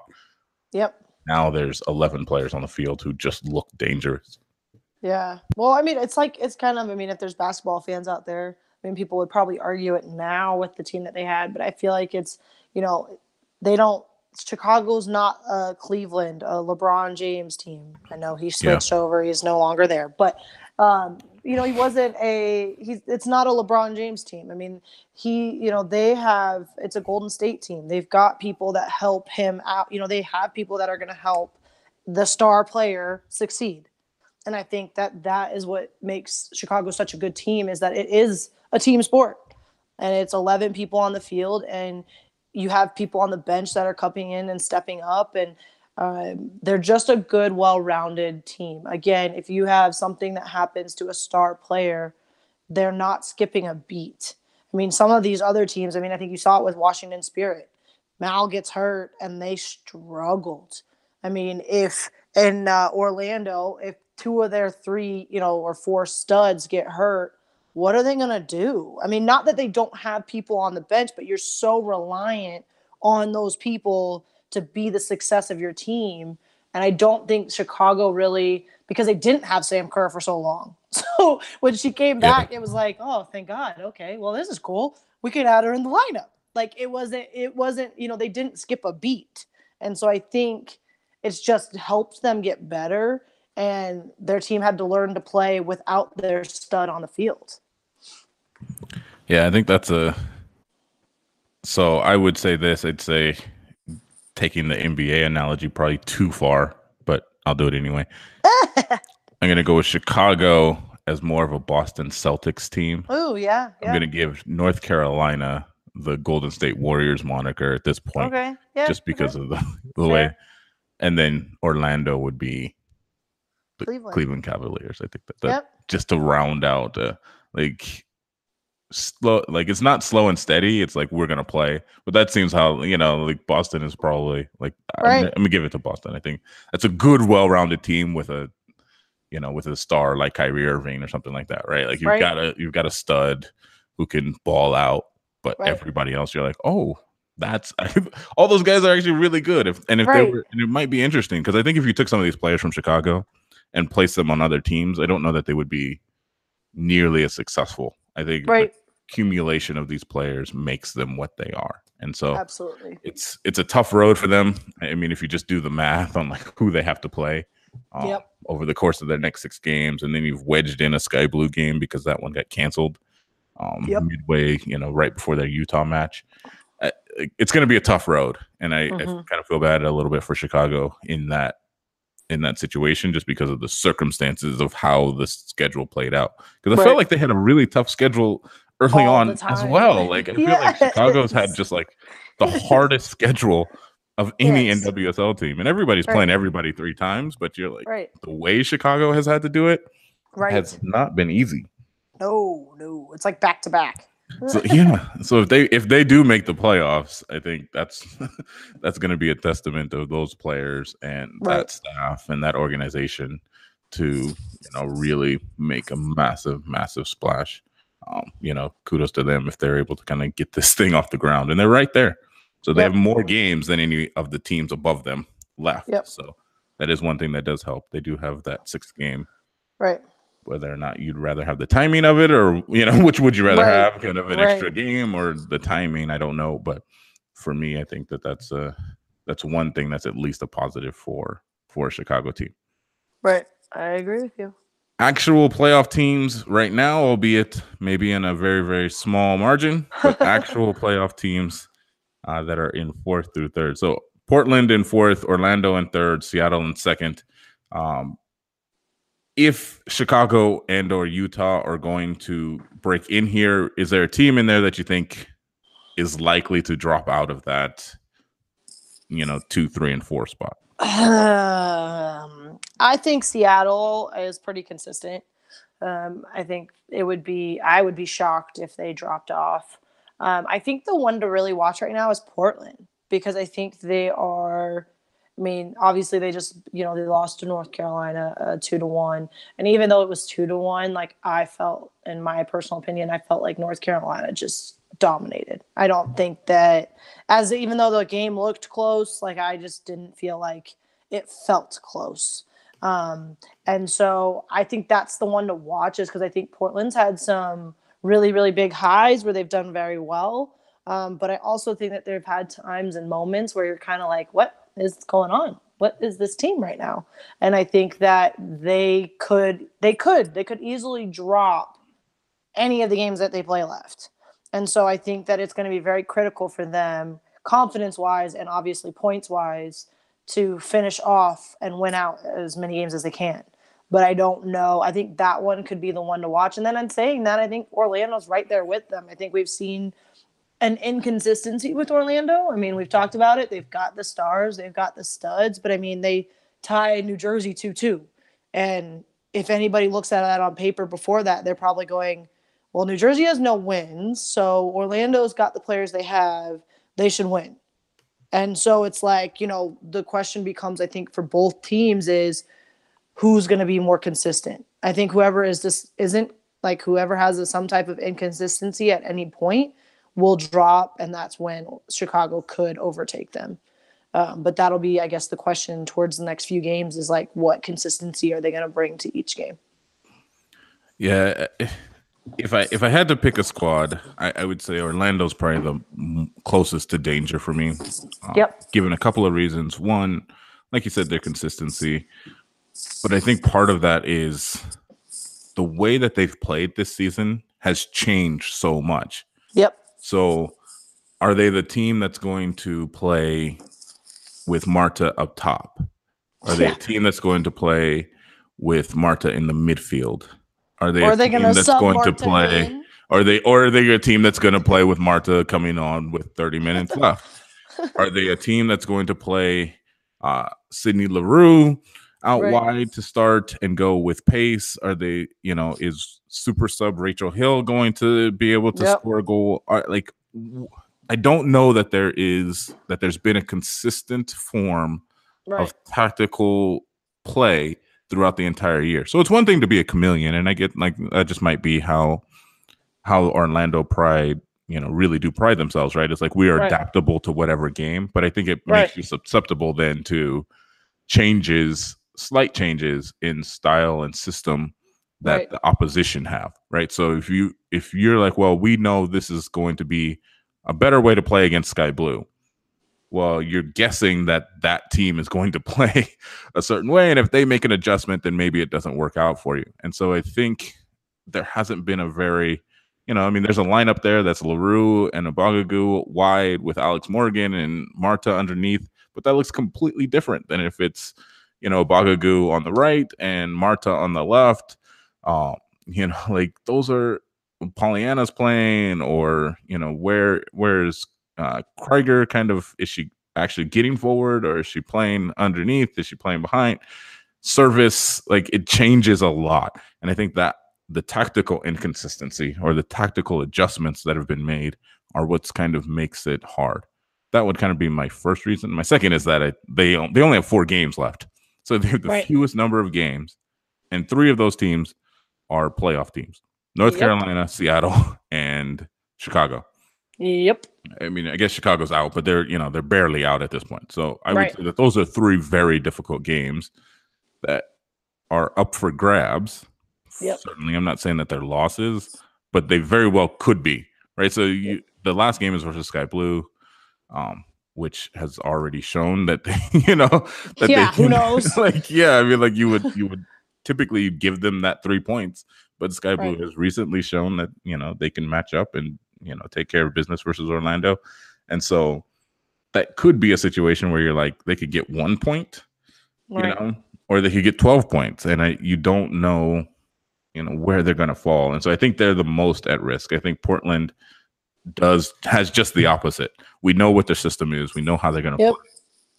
Yep. Now there's 11 players on the field who just look dangerous. Yeah. Well, I mean, it's like it's kind of. I mean, if there's basketball fans out there, I mean, people would probably argue it now with the team that they had, but I feel like it's you know they don't. Chicago's not a Cleveland, a LeBron James team. I know he switched over; he's no longer there, but um, you know he wasn't a. He's it's not a LeBron James team. I mean, he you know they have it's a Golden State team. They've got people that help him out. You know they have people that are going to help the star player succeed and I think that that is what makes Chicago such a good team is that it is a team sport, and it's eleven people on the field, and you have people on the bench that are coming in and stepping up, and um, they're just a good, well-rounded team. Again, if you have something that happens to a star player, they're not skipping a beat. I mean, some of these other teams. I mean, I think you saw it with Washington Spirit. Mal gets hurt, and they struggled. I mean, if in uh, Orlando, if two of their three, you know, or four studs get hurt, what are they going to do? I mean, not that they don't have people on the bench, but you're so reliant on those people to be the success of your team. And I don't think Chicago really, because they didn't have Sam Kerr for so long. <laughs> So when she came Yeah. back, it was like, oh, thank God. Okay, well, this is cool. We could add her in the lineup. Like it wasn't, it wasn't, you know, they didn't skip a beat. And so I think it's just helped them get better. And their team had to learn to play without their stud on the field. Yeah, I think that's a. So I would say this. I'd say taking the NBA analogy probably too far, but I'll do it anyway. <laughs> I'm gonna go with Chicago as more of a Boston Celtics team. Oh, yeah. I'm gonna give North Carolina the Golden State Warriors moniker at this point, okay. Yeah. just because okay. of the, <laughs> the way. And then Orlando would be the Cleveland. Cleveland, Cavaliers. I think that, that Yep. just to round out uh, like slow like it's not slow and steady it's like we're gonna play but that seems how you know like boston is probably like I'm, gonna- I'm gonna give it to boston i think that's a good well-rounded team with a you know with a star like Kyrie Irving or something like that right like you've Right. got a you've got a stud who can ball out but Right. everybody else you're like oh that's <laughs> all those guys are actually really good if and if Right. they were and it might be interesting because i think if you took some of these players from chicago and place them on other teams i don't know that they would be nearly as successful i think the Right. accumulation of these players makes them what they are and so Absolutely. it's it's a tough road for them i mean if you just do the math on like who they have to play um, Yep. over the course of their next six games and then you've wedged in a sky blue game because that one got canceled um Yep. midway you know right before their utah match it's going to be a tough road and I, I Mhm. kind of feel bad a little bit for chicago in that in that situation just because of the circumstances of how the schedule played out because i felt like they had a really tough schedule early All on as well like i feel like chicago's had just like the hardest schedule of any Yes. NWSL team, and everybody's Right. playing everybody three times. But you're like, Right. the way Chicago has had to do it Right. has not been easy. no, no. It's like back to back. <laughs> So yeah, so if they if they do make the playoffs, I think that's <laughs> that's going to be a testament of those players and Right. that staff and that organization to you know really make a massive, massive splash. Um, you know, kudos to them if they're able to kind of get this <laughs> thing off the ground, and they're right there. So they Yep. have more games than any of the teams above them left. Yep. So that is one thing that does help. They do have that sixth game. Right. Whether or not you'd rather have the timing of it, or you know, <laughs> which would you rather Right. have, kind of an Right. extra game or the timing? I don't know, but for me, I think that that's a that's one thing that's at least a positive for for a Chicago team. Right. I agree with you. Actual playoff teams right now, albeit maybe in a very very small margin, but <laughs> actual playoff teams uh, that are in fourth through third. So Portland in fourth, Orlando in third, Seattle in second. Um, if Chicago and or Utah are going to break in here, is there a team in there that you think is likely to drop out of that, you know, two, three, and four spot? Um, I think Seattle is pretty consistent. Um, I think it would be, I would be shocked if they dropped off. Um, I think the one to really watch right now is Portland because I think they are. I mean, obviously they just you know they lost to North Carolina uh, two to one, and even though it was two to one, like I felt, in my personal opinion, I felt like North Carolina just dominated. I don't think that as even though the game looked close, like I just didn't feel like it felt close. Um, and so I think that's the one to watch is because I think Portland's had some really, really big highs where they've done very well. Um, but I also think that they've had times and moments where you're kind of like, what is going on? What is this team right now? And I think that they could, they could, they could easily drop any of the games that they play left. And so I think that it's going to be very critical for them, confidence wise and obviously points wise, to finish off and win out as many games as they can. But I don't know. I think that one could be the one to watch. And then in saying that, I think Orlando's right there with them. I think we've seen an inconsistency with Orlando. I mean, we've talked about it. They've got the stars, they've got the studs, but I mean, they tied New Jersey 2 2. And if anybody looks at that on paper before that, they're probably going, well, New Jersey has no wins. So Orlando's got the players they have. They should win. And so it's like, you know, the question becomes, I think, for both teams is who's going to be more consistent. I think whoever is this isn't like whoever has a, some type of inconsistency at any point will drop, and that's when Chicago could overtake them. Um, but that'll be, I guess, the question towards the next few games is like, what consistency are they going to bring to each game? Yeah, if I if I had to pick a squad, I, I would say Orlando's probably the closest to danger for me. uh, Yep. Given a couple of reasons. One, like you said, their consistency, but I think part of that is the way that they've played this season has changed so much. Yep. So, are they the team that's going to play with Marta up top? Are they Yeah. a team that's going to play with Marta in the midfield? Are they Or are they team going to that's going Marta to play? in? Are they or are they a team that's going to play with Marta coming on with 30 minutes <laughs> left? Are they a team that's going to play uh Sydney Leroux out Right. wide to start and go with pace? Are they, you know, is super sub Rachel Hill going to be able to Yep. score a goal? Like I don't know that there is that there's been a consistent form Right. of tactical play throughout the entire year. So it's one thing to be a chameleon, and I get like that just might be how how Orlando Pride, you know, really do pride themselves, right? It's like we are Right. adaptable to whatever game, but I think it Right. makes you susceptible then to changes, slight changes in style and system that Right. the opposition have, right? So if you if you're like, well, we know this is going to be a better way to play against Sky Blue. Well, you're guessing that that team is going to <laughs> play a certain way, and if they make an adjustment, then maybe it doesn't work out for you. And so I think there hasn't been a very, you know, I mean, there's a lineup there that's Leroux and Ubogagu wide with Alex Morgan and Marta underneath, but that looks completely different than if it's, you know, Ubogagu on the right and Marta on the left. Um, <laughs> you know, like those are Poliana's playing, or you know, where where's uh Krieger kind of is she actually getting forward or is she playing underneath? Is she playing behind? Service, like it changes a lot. And I think that the tactical inconsistency or the tactical adjustments that have been made are what's kind of makes it hard. That would kind of be my first reason. My second is that I, they they only have four games left, so they have the Right. fewest number of games and three of those teams are playoff teams: North Yep. Carolina, Seattle, <laughs> and Chicago. Yep. I mean, I guess Chicago's out, but they're you know they're barely out at this point. So I Right. would say that those are three very difficult games that are up for grabs. Yep. Certainly, I'm not saying that they're losses, but they very well could be. Right. So you, the last game is versus Sky Blue, um, which has already shown that they, <laughs> you know that Yeah, they who knows? <laughs> like, yeah, I mean, like you would you would typically give them that three points, but Sky Blue Right. has recently shown that you know they can match up and you know take care of business versus Orlando, and so that could be a situation where you're like they could get one point, you know, or they could get twelve points, and I you don't know, you know, where they're going to fall, and so I think they're the most at risk. I think Portland does has just the opposite. We know what their system is. We know how they're going to Yep. play.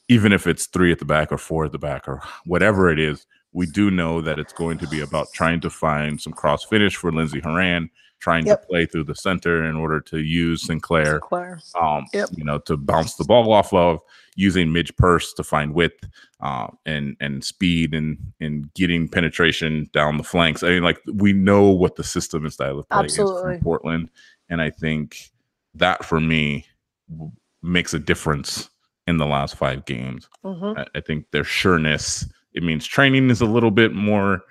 Even if it's three at the back or four at the back or whatever it is, we do know that it's going to be about trying to find some cross finish for Lindsey Horan, trying Yep. to play through the center in order to use Sinclair, Sinclair. um, Yep. you know, to bounce the ball off of, using Midge Purce to find width uh, and and speed and and getting penetration down the flanks. I mean, like we know what the system and style of play is Absolutely. from Portland, and I think that for me w- makes a difference in the last five games. hmm I, I think their sureness. It means training is a little bit more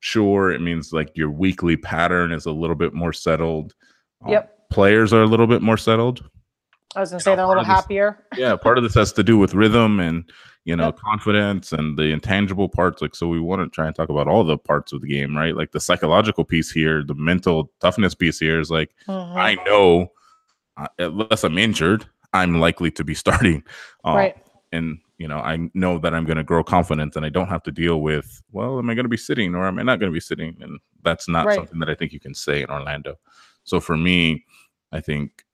sure. It means like your weekly pattern is a little bit more settled. Um, Yep. Players are a little bit more settled. I was gonna You say know, they're a little of this- happier. Yeah, part of this has to do with rhythm and you know Yep. confidence and the intangible parts. Like, so we want to try and talk about all the parts of the game, right? Like the psychological piece here, the mental toughness piece here is like Mhm. I know uh, unless I'm injured, I'm likely to be <laughs> starting. Uh, right. and you know i know that i'm going to grow confidence and i don't have to deal with well am i going to be sitting or am i not going to be sitting and that's not Right. something that i think you can say in orlando so for me i think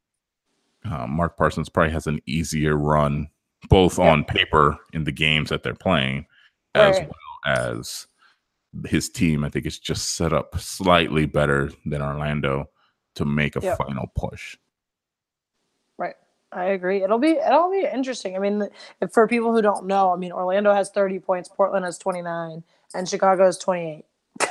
uh, mark parsons probably has an easier run both Yeah. on paper in the games that they're playing as Right. well as his team i think is just set up slightly better than orlando to make a Yep. final push. I agree. It'll be it'll be interesting. I mean, if, for people who don't know, I mean, Orlando has 30 points, Portland has 29, and Chicago has 28. <laughs>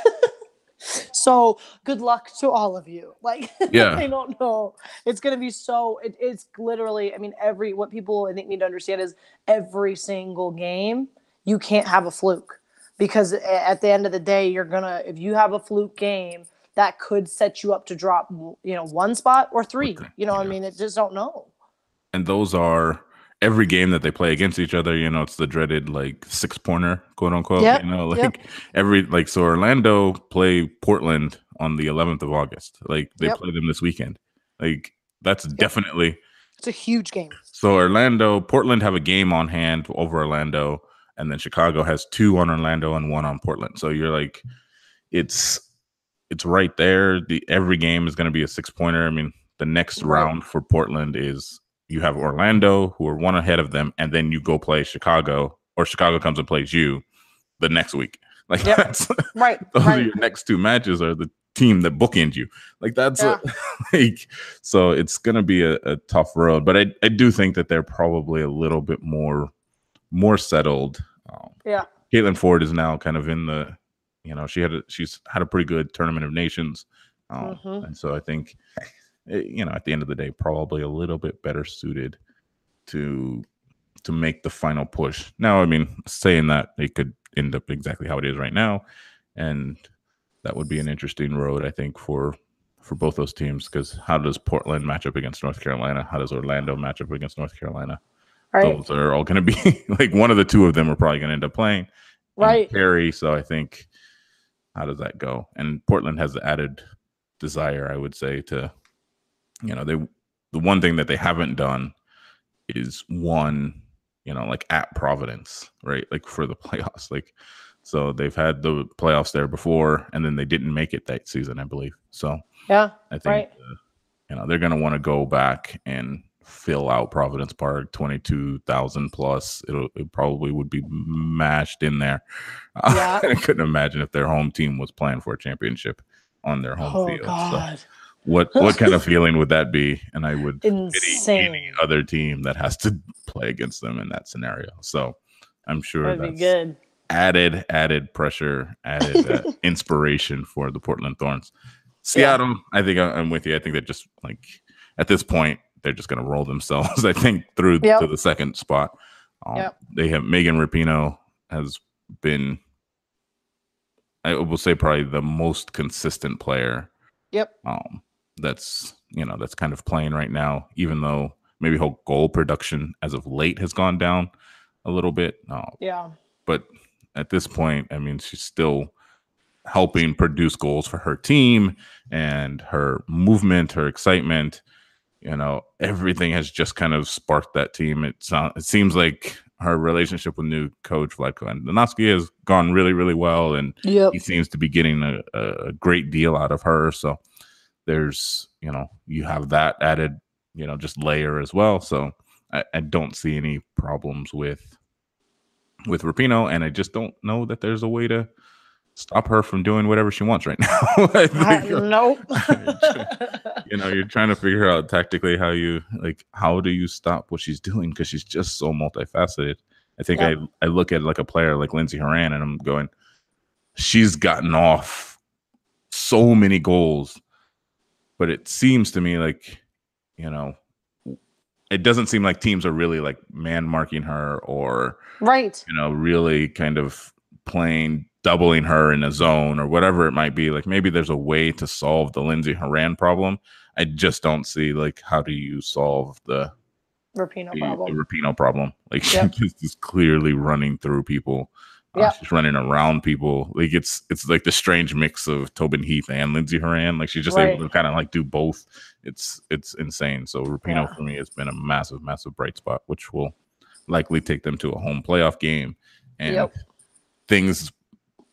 so good luck to all of you. <laughs> Like, Yeah. I don't know. It's gonna be so. It, it's literally. I mean, every what people I think need to understand is every single game you can't have a fluke because at the end of the day, you're gonna if you have a fluke game. That could set you up to drop, you know, one spot or three. Okay. You know, I mean, it just don't know. And those are every game that they play against each other. You know, it's the dreaded like six pointer, quote unquote. Yep, You know, yep. like every like so Orlando play Portland on the 11th of August. Like they Yep. play them this weekend. Like that's definitely It's a huge game. so Orlando, Portland have a game on hand over Orlando, and then Chicago has two on Orlando and one on Portland. So you're like, it's it's right there. The every game is going to be a six pointer. I mean, the next round for Portland is you have Orlando, who are one ahead of them, and then you go play Chicago, or Chicago comes and plays you the next week. <laughs> Like Yep. that's <laughs> Right. <laughs> those are your next two matches are the team that bookend you. Like that's a, like so it's gonna be a, a tough road. But I, I do think that they're probably a little bit more more settled. Um, Yeah. Caitlin Foord is now kind of in the you know she had a, she's had a pretty good tournament of nations, um, Mhm. and so I think Eh, you know at the end of the day probably a little bit better suited to to make the final push. Now, I mean, saying that it could end up exactly how it is right now, and that would be an interesting road, I think, for for both those teams. Because how does Portland match up against North Carolina? How does Orlando match up against North Carolina? Right. Those are all going to be <laughs> like one of the two of them are probably going to end up playing. Right. Perry. So I think how does that go? And Portland has the added desire, I would say, to you know they the one thing that they haven't done is one you know like at Providence, right? Like for the <laughs> playoffs, like so they've had the playoffs there before, and then they didn't make it that season, I believe. So Yeah. I think Right. uh, you know they're going to want to go back and fill out Providence Park, twenty two thousand plus. It'll it probably would be mashed in there. <laughs> Yeah. I couldn't imagine if their home team was playing for a championship on their home Oh field. So God. What <laughs> what kind of feeling would that be? And I would pity any Insane. other team that has to <laughs> play against them in that scenario. So I'm sure That'd that's be good. added added pressure, added uh, <laughs> inspiration for the Portland Thorns. Seattle, I think I- I'm with you. I think they're just like at this point they're just going to roll themselves. I think through Yep. to the second spot. Um, Yep. They have Megan Rapinoe has been, I will say, probably the most consistent player Yep. um, that's you know that's kind of playing right now, even though maybe her goal production as of late has gone down a little bit. Uh, Yeah. but at this point, I mean, she's still helping produce goals for her team and her movement, her excitement. You know, everything has just kind of sparked that team. It sounds, it seems like her relationship with new coach Vlatko Andonovski has gone really, really well, and Yep. he seems to be getting a, a great deal out of her. So there's, you know, you have that added, you know, just layer as well. So I, I don't see any problems with with Rapinoe, and I just don't know that there's a way to stop her from doing whatever she wants right <laughs> now. I uh, think, nope. <laughs> you know, you're trying to figure out tactically how you like how do you stop what she's doing because she's just so multifaceted. I think. I I look at like a player like Lindsey Horan and I'm going, she's gotten off so many goals, but it seems to me like, you know, it doesn't seem like teams are really like man marking her or right. you know, really kind of playing doubling her in a zone or whatever it might be. Like maybe there's a way to solve the Lindsey Horan problem. I just don't see like how do you solve the, Rapinoe the, problem. the Rapinoe problem. Like <laughs> Yep. she's just clearly running through people. Uh, Yep. she's running around people. Like it's it's like the strange mix of Tobin Heath and Lindsey Horan. Like she's just Right. able to kind of like do both. It's it's insane. So Rapinoe Yeah. for me has been a massive, massive bright spot, which will likely take them to a home playoff game. And Yep. things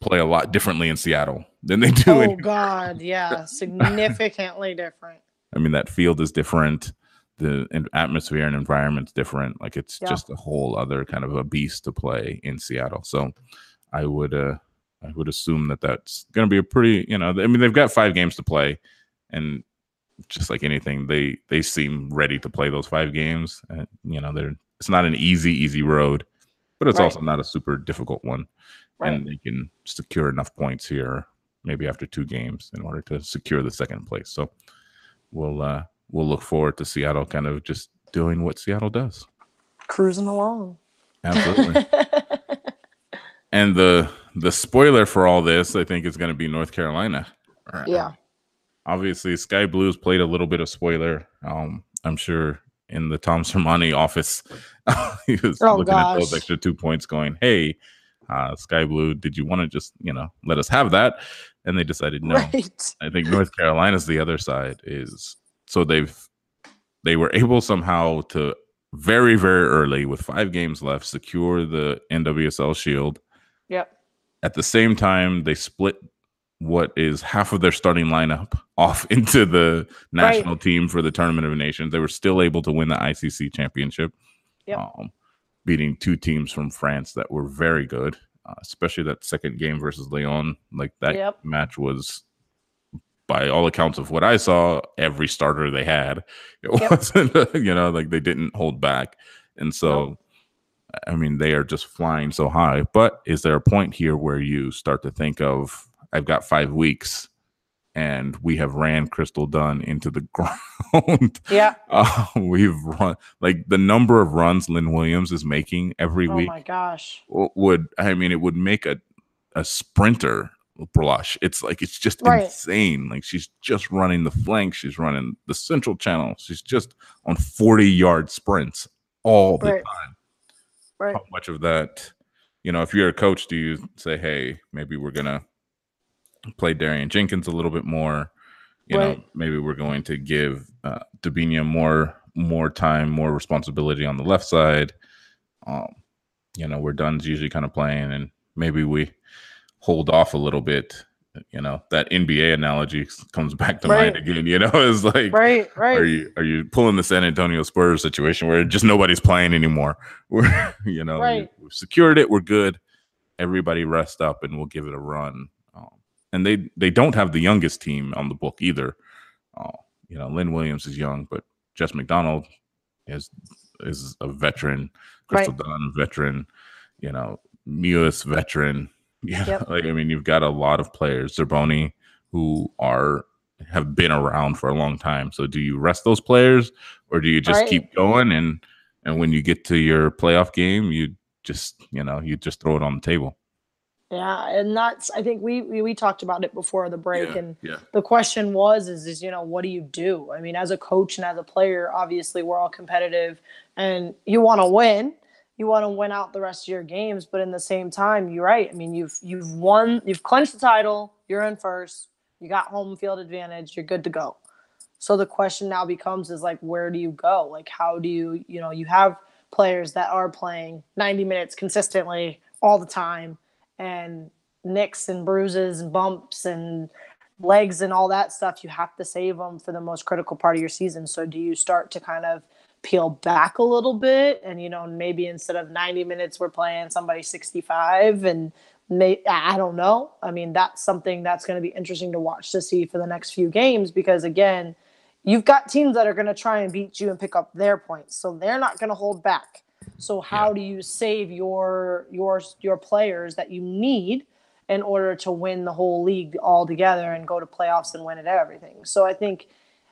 play a lot differently in Seattle than they do Oh in God, yeah, <laughs> significantly different. I mean, that field is different. The atmosphere and environment's different. Like it's Yeah. just a whole other kind of a beast to play in Seattle. So I would, uh, I would assume that that's going to be a pretty, you know, I mean, they've got five games to play, and just like anything, they they seem ready to play those five games. And you know, they're it's not an easy, easy road, but it's Right. also not a super difficult one. Right. And they can secure enough points here, maybe after two games, in order to secure the second place. So we'll uh we'll look forward to Seattle kind of just doing what Seattle does. Cruising along. Absolutely. <laughs> and the the spoiler for all this, I think, is going to be North Carolina. Yeah. Obviously, Sky Blues played a little bit of spoiler. Um, I'm sure in the Tom Sermanni office, <laughs> he was Oh, looking at those extra two points, going, "Hey, uh, Sky Blue, did you want to just you know let us have that?" And they decided no. <laughs> Right. I think North Carolina's the other side is so they've they were able somehow to very very early with 5 games left secure the NWSL Shield. Yep. At the same time they split what is half of their starting lineup <laughs> off into the national team for the Tournament of Nations. They were still able to win the ICC championship. Yep. Um, beating two teams from France that were very good, uh, especially that second game versus Lyon. Like that Yep. match was, by all accounts of what I saw, every starter they had. It Yep. wasn't, <laughs> you know, like they didn't hold back. And so, I mean, they are just flying so high. But is there a point here where you start to think of, I've got five weeks and we have ran Crystal Dunn into the <laughs> ground? Yeah. <laughs> Uh, we've run like the number of runs Lynn Williams is making every Oh week Oh my gosh. would I mean it would make a a sprinter blush. It's like it's just Right. insane. Like she's just running the flank, she's running the central channel. She's just on 40 yard sprints all the Right. time. Right. How much of that, you know, if you're a coach, do you say, hey, maybe we're gonna play Darian Jenkins a little bit more? You know, maybe we're going to give uh, Debinha more more time, more responsibility on the left side. Um, you know, where Dunn's usually kind of playing, and maybe we hold off a little bit. You know, that NBA analogy comes back to mind again. You know, <laughs> it's like, Right. Right. are you are you pulling the San Antonio Spurs situation where just nobody's playing anymore? <laughs> We're you know Right. we've secured it. We're good. Everybody rest up, and we'll give it a run. Um, and they they don't have the youngest team on the book either. Uh, you know, Lynn Williams is young, but Jess McDonald is is a veteran. Crystal Right. Dunn, veteran. You know, Mewis veteran. Yeah, Yep. like I mean, you've got a lot of players, Zerboni, who are have been around for a long time. So do you rest those players or do you just Right. keep going and and when you get to your playoff game, you just you know you just throw it on the table. Yeah, and that's I think we we, we talked about it before the break, Yeah, and yeah. the question was is is you know what do you do? I mean, as a coach and as a player, obviously we're all competitive, and you want to win. You want to win out the rest of your games, but in the same time, you're right. I mean, you've you've won, you've clinched the title. You're in first. You got home field advantage. You're good to go. So the question now becomes is like where do you go? Like how do you, you know, you have players that are playing 90 minutes consistently all the time and nicks and bruises and bumps and legs and all that stuff you have to save them for the most critical part of your season. So do you start to kind of peel back a little bit and you know maybe instead of 90 minutes we're playing somebody 65 and may, I don't know. I mean, that's something that's going to be interesting to watch to see for the next few games because again, you've got teams that are going to try and beat you and pick up their points. So they're not going to hold back. So how do you save your your your players that you need in order to win the whole league all together and go to playoffs and win it everything? So I think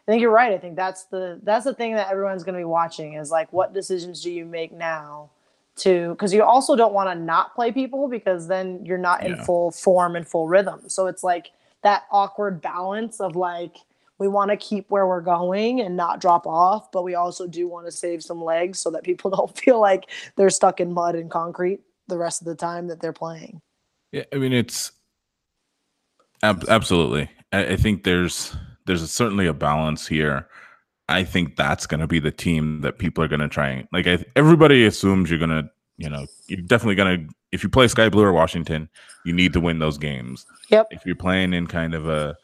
I think you're right. I think that's the that's the thing that everyone's going to be watching is like what decisions do you make now to because you also don't want to not play people because then you're not in full form and full rhythm. So it's like that awkward balance of like we want to keep where we're going and not drop off, but we also do want to save some legs so that people <laughs> don't feel like they're stuck in mud and concrete the rest of the time that they're playing. Yeah, I mean it's ab- absolutely. I, I think there's there's certainly a balance here. I think that's going to be the team that people are going to try and like. I, everybody assumes you're going to, you know, you're definitely going to. If you play Sky Blue or Washington, you need to win those games. Yep. If you're playing in kind of a,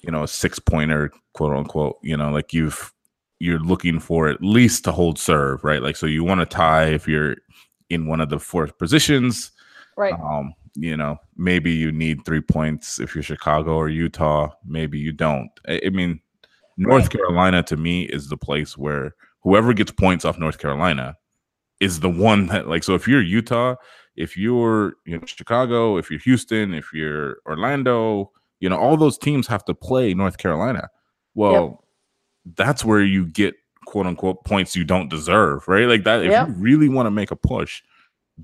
you know, a six pointer, quote unquote, you know, like you've you're looking for at least to hold serve, right? Like so, you want to tie if you're in one of the fourth positions. Right. Um, you know, maybe you need three points if you're Chicago or Utah. Maybe you don't. I, I mean, North Right. Carolina to me is the place where whoever gets points off North Carolina is the one that like. So if you're Utah, if you're you know Chicago, if you're Houston, if you're Orlando, you know all those teams have to play North Carolina. Well, that's where you get quote unquote points you don't deserve, right? Like that. If Yep. you really want to make a push,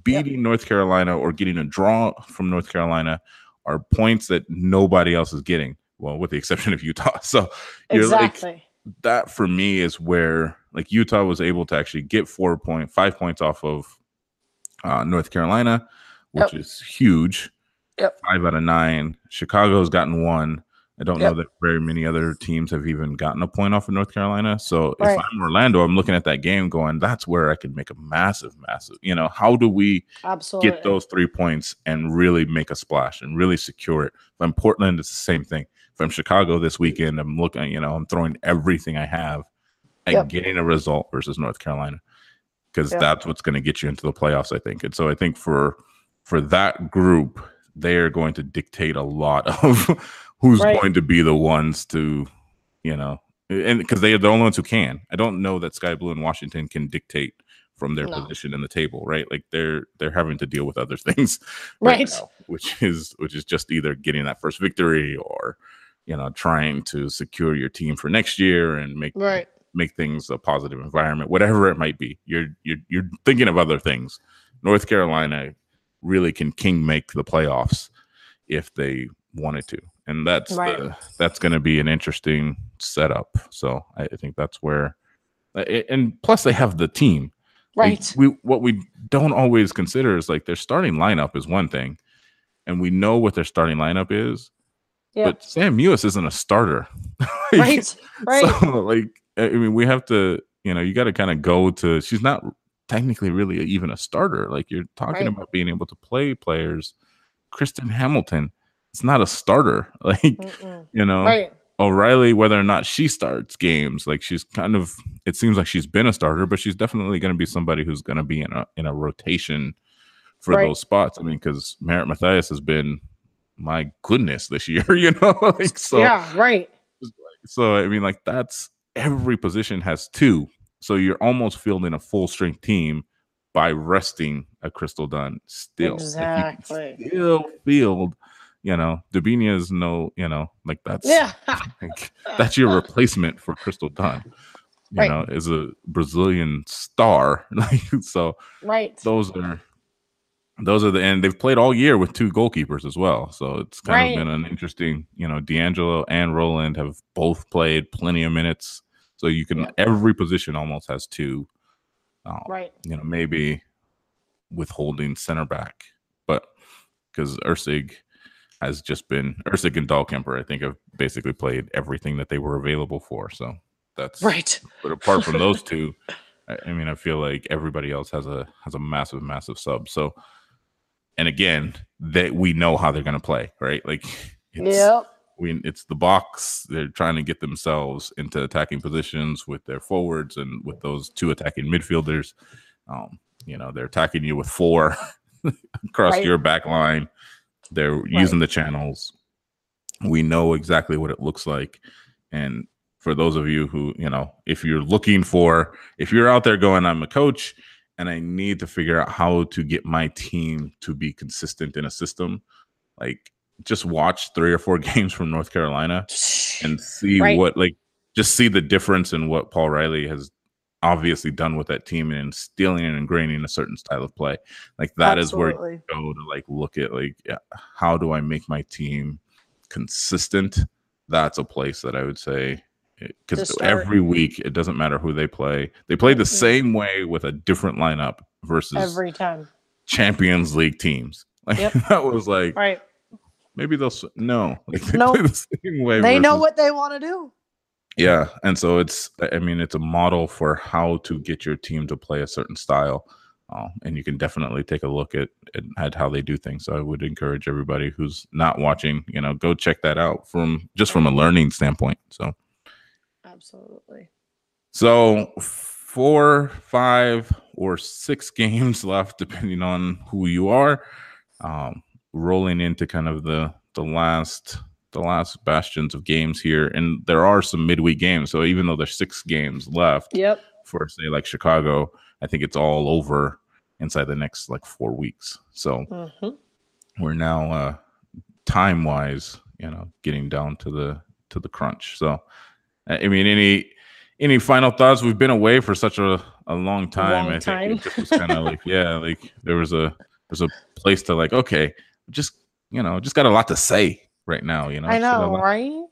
beating North Carolina or getting a draw from North Carolina are points that nobody else is getting. Well, with the exception of Utah. <laughs> So you're exactly. like that for me is where like Utah was able to actually get four point five points off of uh, North Carolina, which is huge. Yep. Five out of nine. Chicago's gotten one. I don't know that very many other teams have even gotten a point off of North Carolina. So if I'm Orlando, I'm looking at that game going, that's where I could make a massive, massive, you know, how do we Absolutely. get those three points and really make a splash and really secure it. If I'm Portland, it's the same thing. If I'm Chicago this weekend, I'm looking, you know, I'm throwing everything I have at Yep. getting a result versus North Carolina because Yep. that's what's going to get you into the playoffs, I think. And so I think for for that group, they are going to dictate a lot <laughs> of who's Right. going to be the ones to, you know, and because they are the only ones who can. I don't know that Sky Blue and Washington can dictate from their No. position in the table, right? Like they're they're having to deal with other <laughs> things, Right. now, which is which is just either getting that first victory or you know trying to secure your team for next year and make Right. make things a positive environment, whatever it might be. You're you're you're thinking of other things. North Carolina really can king make the playoffs if they wanted to, and that's Right. the, that's going to be an interesting setup. So I, I think that's where, uh, and plus they have the team. Right. we what we don't always consider is like their starting lineup is one thing, and we know what their starting lineup is. Yeah. But Sam Mewis isn't a starter. <laughs> Like, right. Right. so, like, I mean, we have to, you know, you got to kind of go to. She's not technically really even a starter. Like, you're talking Right. about being able to play players. Kristen Hamilton, it's not a starter. <laughs> Like, Mm-mm. you know, Right. O'Reilly, whether or not she starts games, like she's kind of. It seems like she's been a starter, but she's definitely going to be somebody who's going to be in a in a rotation for Right. those spots. I mean, because Merritt Mathias has been, my goodness, this year. <laughs> You know, <laughs> like so yeah. Right. so I mean, like that's every position has two. So you're almost fielding a full strength team by resting a Crystal Dunn still. Exactly. still field, you know, Debinha is no, you know, like that's Yeah. <laughs> like, that's your replacement for Crystal Dunn. You Right. know, is a Brazilian star. Like <laughs> so right. those are those are the and they've played all year with two goalkeepers as well. So it's kind Right. of been an interesting, you know, D'Angelo and Rowland have both played plenty of minutes. So you can every position almost has two. Um, Right. You know, maybe withholding center back, but because Erceg has just been <laughs> Erceg and Dahlkemper, I think have basically played everything that they were available for. So that's Right. but apart from those <laughs> two, I, I mean, I feel like everybody else has a has a massive, massive sub. So, and again, that we know how they're gonna play, right? Like, <laughs> it's, Yep. we it's the box. They're trying to get themselves into attacking positions with their forwards and with those two attacking midfielders. Um, you know, they're attacking you with four across Right. your back line. They're using the channels. We know exactly what it looks like. And for those of you who, you know, if you're looking for, if you're out there going, I'm a coach and I need to figure out how to get my team to be consistent in a system, like just watch three or four <laughs> games from North Carolina and see Right. what like just see the difference in what Paul Riley has obviously done with that team and instilling and ingraining a certain style of play. Like that is where you go to like look at like yeah, how do I make my team consistent? That's a place that I would say because every week it doesn't matter who they play. They play the Mhm. same way with a different lineup versus every time. Champions League teams. <laughs> Like Yep. that was like Right. maybe they'll no <laughs> like they No. play the same way. They know what they want to do. Yeah, and so it's I mean it's a model for how to get your team to play a certain style, uh, and you can definitely take a look at, at at how they do things. So I would encourage everybody who's not watching, you know, go check that out from just from a learning standpoint. So Absolutely. so four, five, or six <laughs> games left, depending on who you are. Um, rolling into kind of the the last the last bastions of games here, and there are some midweek games. So even though there's six games left Yep. for say like Chicago, I think it's all over inside the next like four weeks. So hmm we're now uh time wise you know getting down to the to the crunch so i mean any any final thoughts we've been away for such a, a long time Long i time. think it just was kind of like <laughs> yeah like there was a there's a place to like okay just you know just got a lot to say right now you know I Just got a know, lot- right?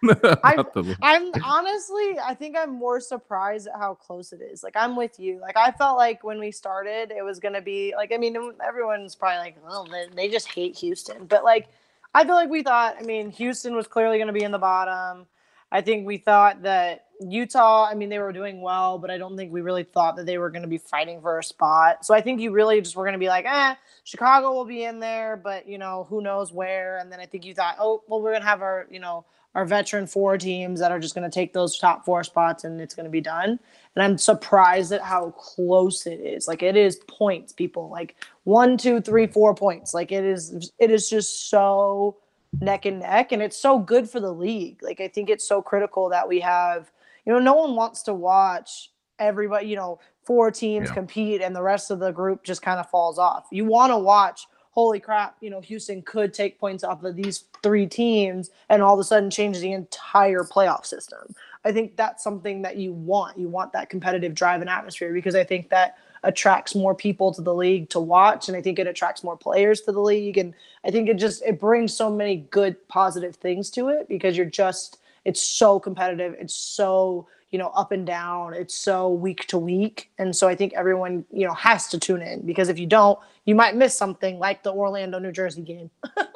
<laughs> I, I'm honestly, I think I'm more surprised at how close it is. Like I'm with you. Like I felt like when we started, it was gonna be like. I mean, everyone's probably like, "Oh, they, they just hate Houston," but like, I feel like we thought. I mean, Houston was clearly gonna be in the bottom. I think we thought that Utah. I mean, they were doing well, but I don't think we really thought that they were gonna be fighting for a spot. So I think you really just were gonna be like, eh, Chicago will be in there, but you know, who knows where. And then I think you thought, oh, well, we're gonna have our, you know our veteran four teams that are just going to take those top four spots and it's going to be done. And I'm surprised at how close it is. Like it is points, people. Like one, two, three, four points. Like it is. It is just so neck and neck, and it's so good for the league. Like I think it's so critical that we have. You know, no one wants to watch everybody. You know, four teams Yeah. compete and the rest of the group just kind of falls off. You want to watch holy crap, you know, Houston could take points off of these three teams and all of a sudden change the entire playoff system. I think that's something that you want. You want that competitive drive and atmosphere because I think that attracts more people to the league to watch and I think it attracts more players to the league. And I think it just it brings so many good positive things to it because you're just it's so competitive. It's so you know up and down. It's so week to week. And so i think everyone you know has to tune in because if you don't you might miss something like the orlando new jersey game. <laughs>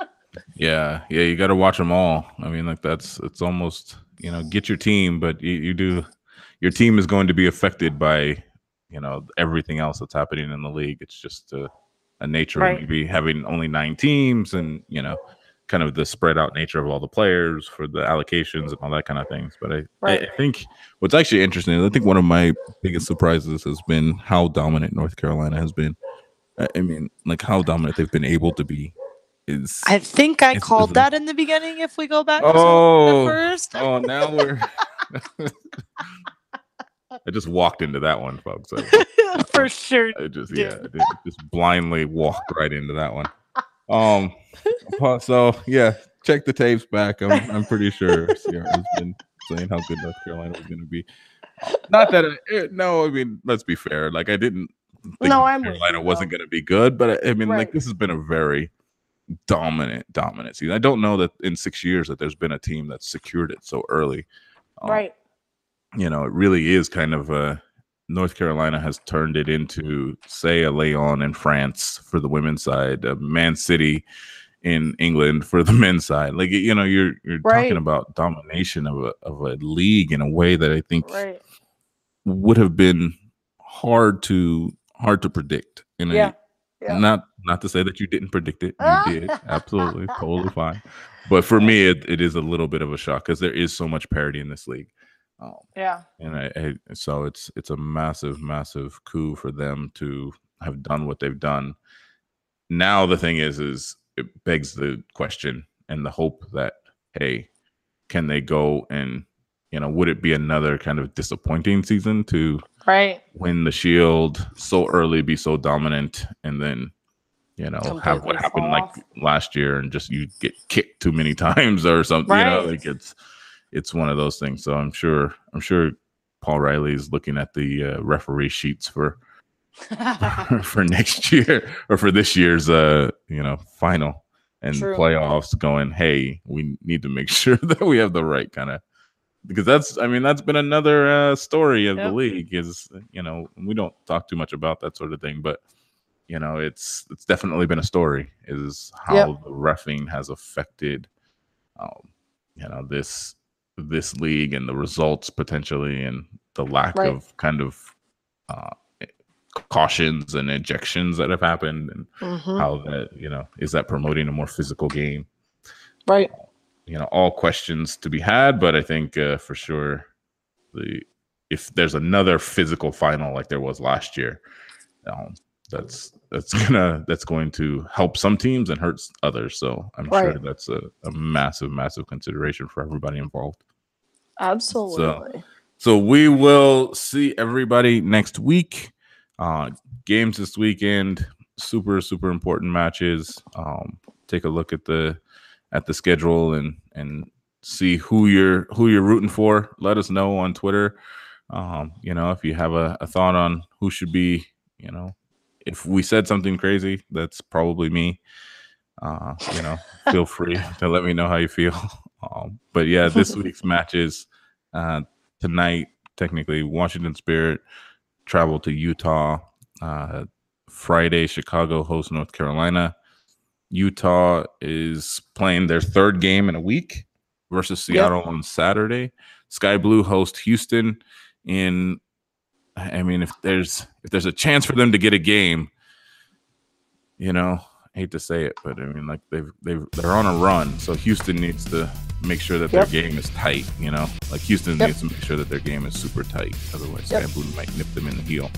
Yeah yeah you got to watch them all. I mean like that's it's almost you know get your team but you, you do your team is going to be affected by you know everything else that's happening in the league it's just a, a nature Right. of maybe having only nine teams and you know kind of the spread out nature of all the players for the allocations and all that kind of things but I, Right. I think what's actually interesting is i think one of my biggest surprises has been how dominant north carolina has been i, I mean like how dominant they've been able to be is i think i called it's- that in the beginning if we go back Oh. to the oh, first Oh, now we're <laughs> <laughs> I just walked into that one, folks. I, <laughs> For sure. I just yeah, I just blindly walked right into that one. Um, <laughs> so yeah, check the tapes back. I'm I'm pretty sure Sierra's been saying how good North Carolina was going to be. Not that I, no, I mean let's be fair. Like I didn't think No, I'm North Carolina wasn't going to be good, but I, I mean like this has been a very dominant dominant season. I don't know that in six years that there's been a team that's secured it so early. Um, Right. You know, it really is kind of a North Carolina has turned it into, say, a Lyon in France for the women's side, a Man City in England for the <laughs> men's side. Like you know, you're you're Right. talking about domination of a of a league in a way that I think Right. would have been hard to hard to predict. In a, Yeah. Yeah. not not to say that you didn't predict it, you did absolutely, <laughs> totally fine. But for me, it, it is a little bit of a shock because there is so much parity in this league. Um, Yeah. and I, I so it's it's a massive massive coup for them to have done what they've done now the thing is is it begs the question and the hope that hey can they go and you know would it be another kind of disappointing season to Right. win the shield so early be so dominant and then you know have what happened fall like last year and just you get kicked too many <laughs> times or something you know like it's it's one of those things so i'm sure i'm sure paul riley is looking at the uh, referee sheets for <laughs> <laughs> for next year or for this year's uh you know final and True. playoffs going hey we need to make <laughs> sure that we have the right kind of because that's i mean that's been another uh story of Yep. the league is you know we don't talk too much about that sort of thing but you know it's it's definitely been a story is how Yep. the refing has affected um you know this this league and the results potentially and the lack Right. of kind of uh cautions and ejections that have happened and Mhm. how that you know is that promoting a more physical game Right. you know all questions to be had but i think uh, for sure the if there's another physical final like there was last year um, that's that's <laughs> gonna that's going to help some teams and hurts others so i'm sure that's a, a massive massive consideration for everybody involved Absolutely. so we will see everybody next week. Uh, games this weekend, super super important matches. Um, take a look at the at the schedule and and see who you're who you're rooting for. Let us know on Twitter. Um, you know, if you have a, a thought on who should be, you know, if we said something crazy, that's probably me. Uh, you know, feel <laughs> free to let me know how you feel. <laughs> Um, but yeah, this <laughs> week's matches uh, tonight, technically, Washington Spirit travel to Utah. Uh, Friday, Chicago hosts North Carolina. Utah is playing their third game in a week versus Yep. Seattle on Saturday. Sky Blue host Houston in. I mean, if there's if there's a chance for them to get a game, you know, I hate to say it, but I mean, like they've they've they're on a run, so Houston needs to make sure that Yep. their game is tight. You know, like Houston Yep. needs to make sure that their game is super tight. Otherwise, Yep. Sky Blue might nip them in the heel.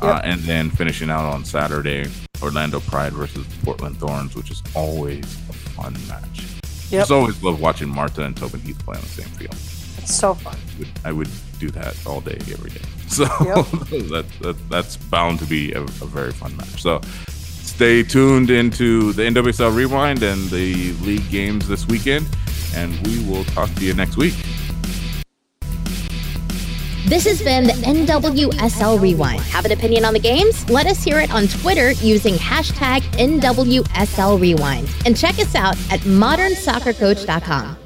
Uh, and then finishing out on Saturday, Orlando Pride versus Portland Thorns, which is always a fun match. Yep. Just always love watching Marta and Tobin Heath play on the same field. It's so fun. I would, I would do that all day, every day. <laughs> So Yep. <laughs> that, that that's bound to be a, a very fun match. So stay tuned into the NWSL Rewind and the league games this weekend, and we will talk to you next week. This has been the NWSL Rewind. Have an opinion on the games? Let us hear it on Twitter using hashtag NWSL Rewind. And check us out at modernsoccercoach.com.